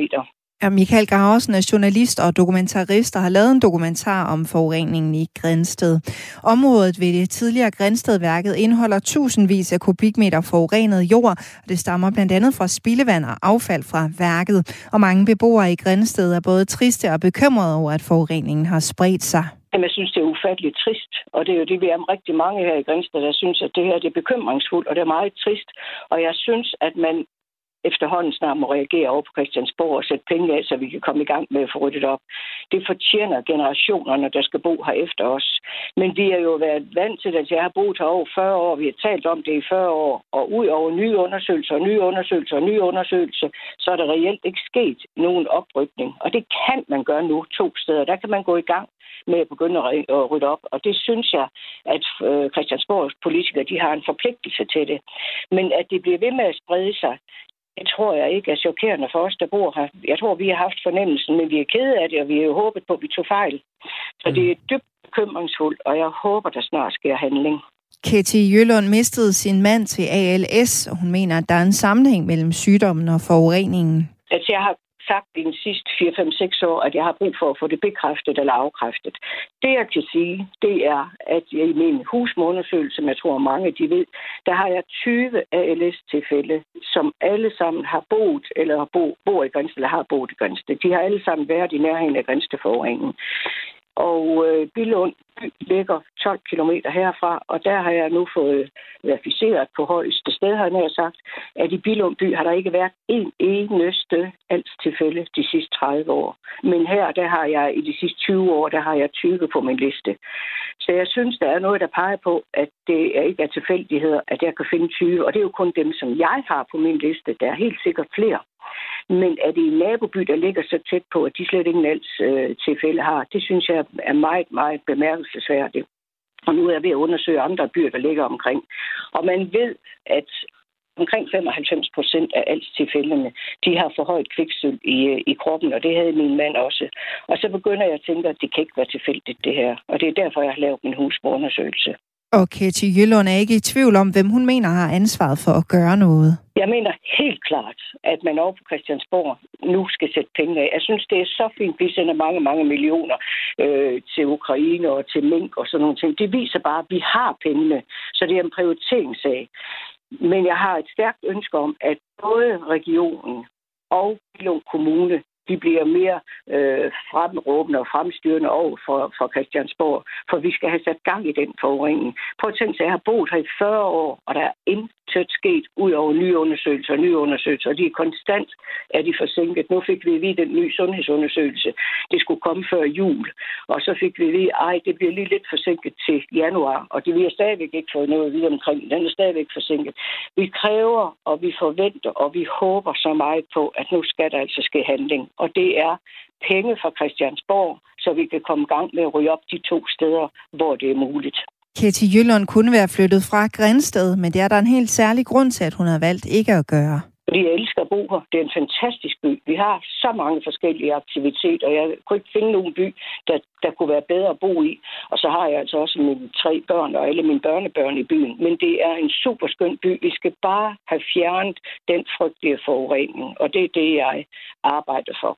Ja, Michael Graversen er journalist og dokumentarist og har lavet en dokumentar om forureningen i Grænsted. Området ved det tidligere Grænstedværket indeholder tusindvis af kubikmeter forurenet jord, og det stammer blandt andet fra spildevand og affald fra værket. Og mange beboere i Grænsted er både triste og bekymrede over, at forureningen har spredt sig. Jamen, jeg synes, det er ufatteligt trist, og det er jo det, vi er rigtig mange her i Grænsted, der synes, at det her det er bekymringsfuldt, og det er meget trist. Og jeg synes, at man efterhånden snart må reagere over på Christiansborg og sætte penge af, så vi kan komme i gang med at få ryddet op. Det fortjener generationerne, der skal bo her efter os. Men vi har jo været vant til, at jeg har boet her over 40 år. Vi har talt om det i 40 år. Og ud over nye undersøgelser, nye undersøgelser og nye undersøgelser, så er der reelt ikke sket nogen oprykning. Og det kan man gøre nu to steder. Der kan man gå i gang med at begynde at rydde op. Og det synes jeg, at øh, Christiansborgs politikere de har en forpligtelse til det. Men at det bliver ved med at sprede sig, det tror jeg ikke er chokerende for os, der bor her. Jeg tror, vi har haft fornemmelsen, men vi er kede af det, og vi har jo håbet på, at vi tog fejl. Så det er dybt bekymringsfuldt, og jeg håber, der snart sker handling. Ketty Jøllund mistede sin mand til ALS, og hun mener, at der er en sammenhæng mellem sygdommen og forureningen. Altså, jeg har sagt i de sidste 4-5-6 år, at jeg har brug for at få det bekræftet eller afkræftet. Det jeg kan sige, det er, at jeg i min husmåundersøgelse, som jeg tror mange de ved, der har jeg 20 ALS-tilfælde, som alle sammen har boet eller har bo, bor i Grænsted eller har boet i Grænsted. De har alle sammen været i nærheden af Grænsteforureningen. Og øh, Billund by ligger 12 km herfra, og der har jeg nu fået verificeret på højeste sted, har jeg sagt, at i Billund by har der ikke været en eneste alts tilfælde de sidste 30 år. Men her, der har jeg i de sidste 20 år, der har jeg 20 på min liste. Så jeg synes, der er noget, der peger på, at det ikke er tilfældigheder, at jeg kan finde 20, og det er jo kun dem, som jeg har på min liste. Der er helt sikkert flere. Men at det er en naboby, der ligger så tæt på, at de slet ingen alts øh, tilfælde har, det synes jeg er meget, meget bemærkelsesværdigt. Og nu er jeg ved at undersøge andre byer, der ligger omkring. Og man ved, at omkring 95 procent af alt tilfældene, de har for højt kviksøl i, øh, i kroppen, og det havde min mand også. Og så begynder jeg at tænke, at det kan ikke være tilfældigt, det her. Og det er derfor, jeg har lavet min husbrundersøgelse. Og Katie Jøllund er ikke i tvivl om, hvem hun mener har ansvaret for at gøre noget. Jeg mener helt klart, at man over på Christiansborg nu skal sætte penge af. Jeg synes, det er så fint, vi sender mange, mange millioner øh, til Ukraine og til Mink og sådan nogle ting. Det viser bare, at vi har pengene, så det er en prioriteringssag. Men jeg har et stærkt ønske om, at både regionen og Billund Kommune de bliver mere øh, fremråbende og fremstyrende over for, for Christiansborg, for vi skal have sat gang i den forurening. Prøv at tænke sig, jeg har boet her i 40 år, og der er intet sket ud over nye undersøgelser og nye undersøgelser, og de er konstant er de forsinket. Nu fik vi lige den nye sundhedsundersøgelse. Det skulle komme før jul, og så fik vi lige, ej, det bliver lige lidt forsinket til januar, og det vi har stadigvæk ikke fået noget videre omkring. Den er stadigvæk forsinket. Vi kræver, og vi forventer, og vi håber så meget på, at nu skal der altså ske handling og det er penge fra Christiansborg, så vi kan komme i gang med at ryge op de to steder, hvor det er muligt. Katie Jøllund kunne være flyttet fra Grænsted, men det er der en helt særlig grund til, at hun har valgt ikke at gøre fordi jeg elsker at bo her. Det er en fantastisk by. Vi har så mange forskellige aktiviteter, og jeg kunne ikke finde nogen by, der, der kunne være bedre at bo i. Og så har jeg altså også mine tre børn og alle mine børnebørn i byen. Men det er en super skøn by. Vi skal bare have fjernet den frygtelige forurening, og det er det, jeg arbejder for.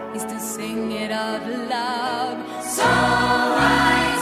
is to sing it out loud. So I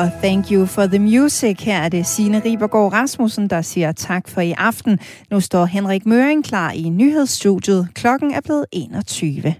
og Thank You for the Music. Her er det Signe Ribergaard Rasmussen, der siger tak for i aften. Nu står Henrik Møring klar i nyhedsstudiet. Klokken er blevet 21.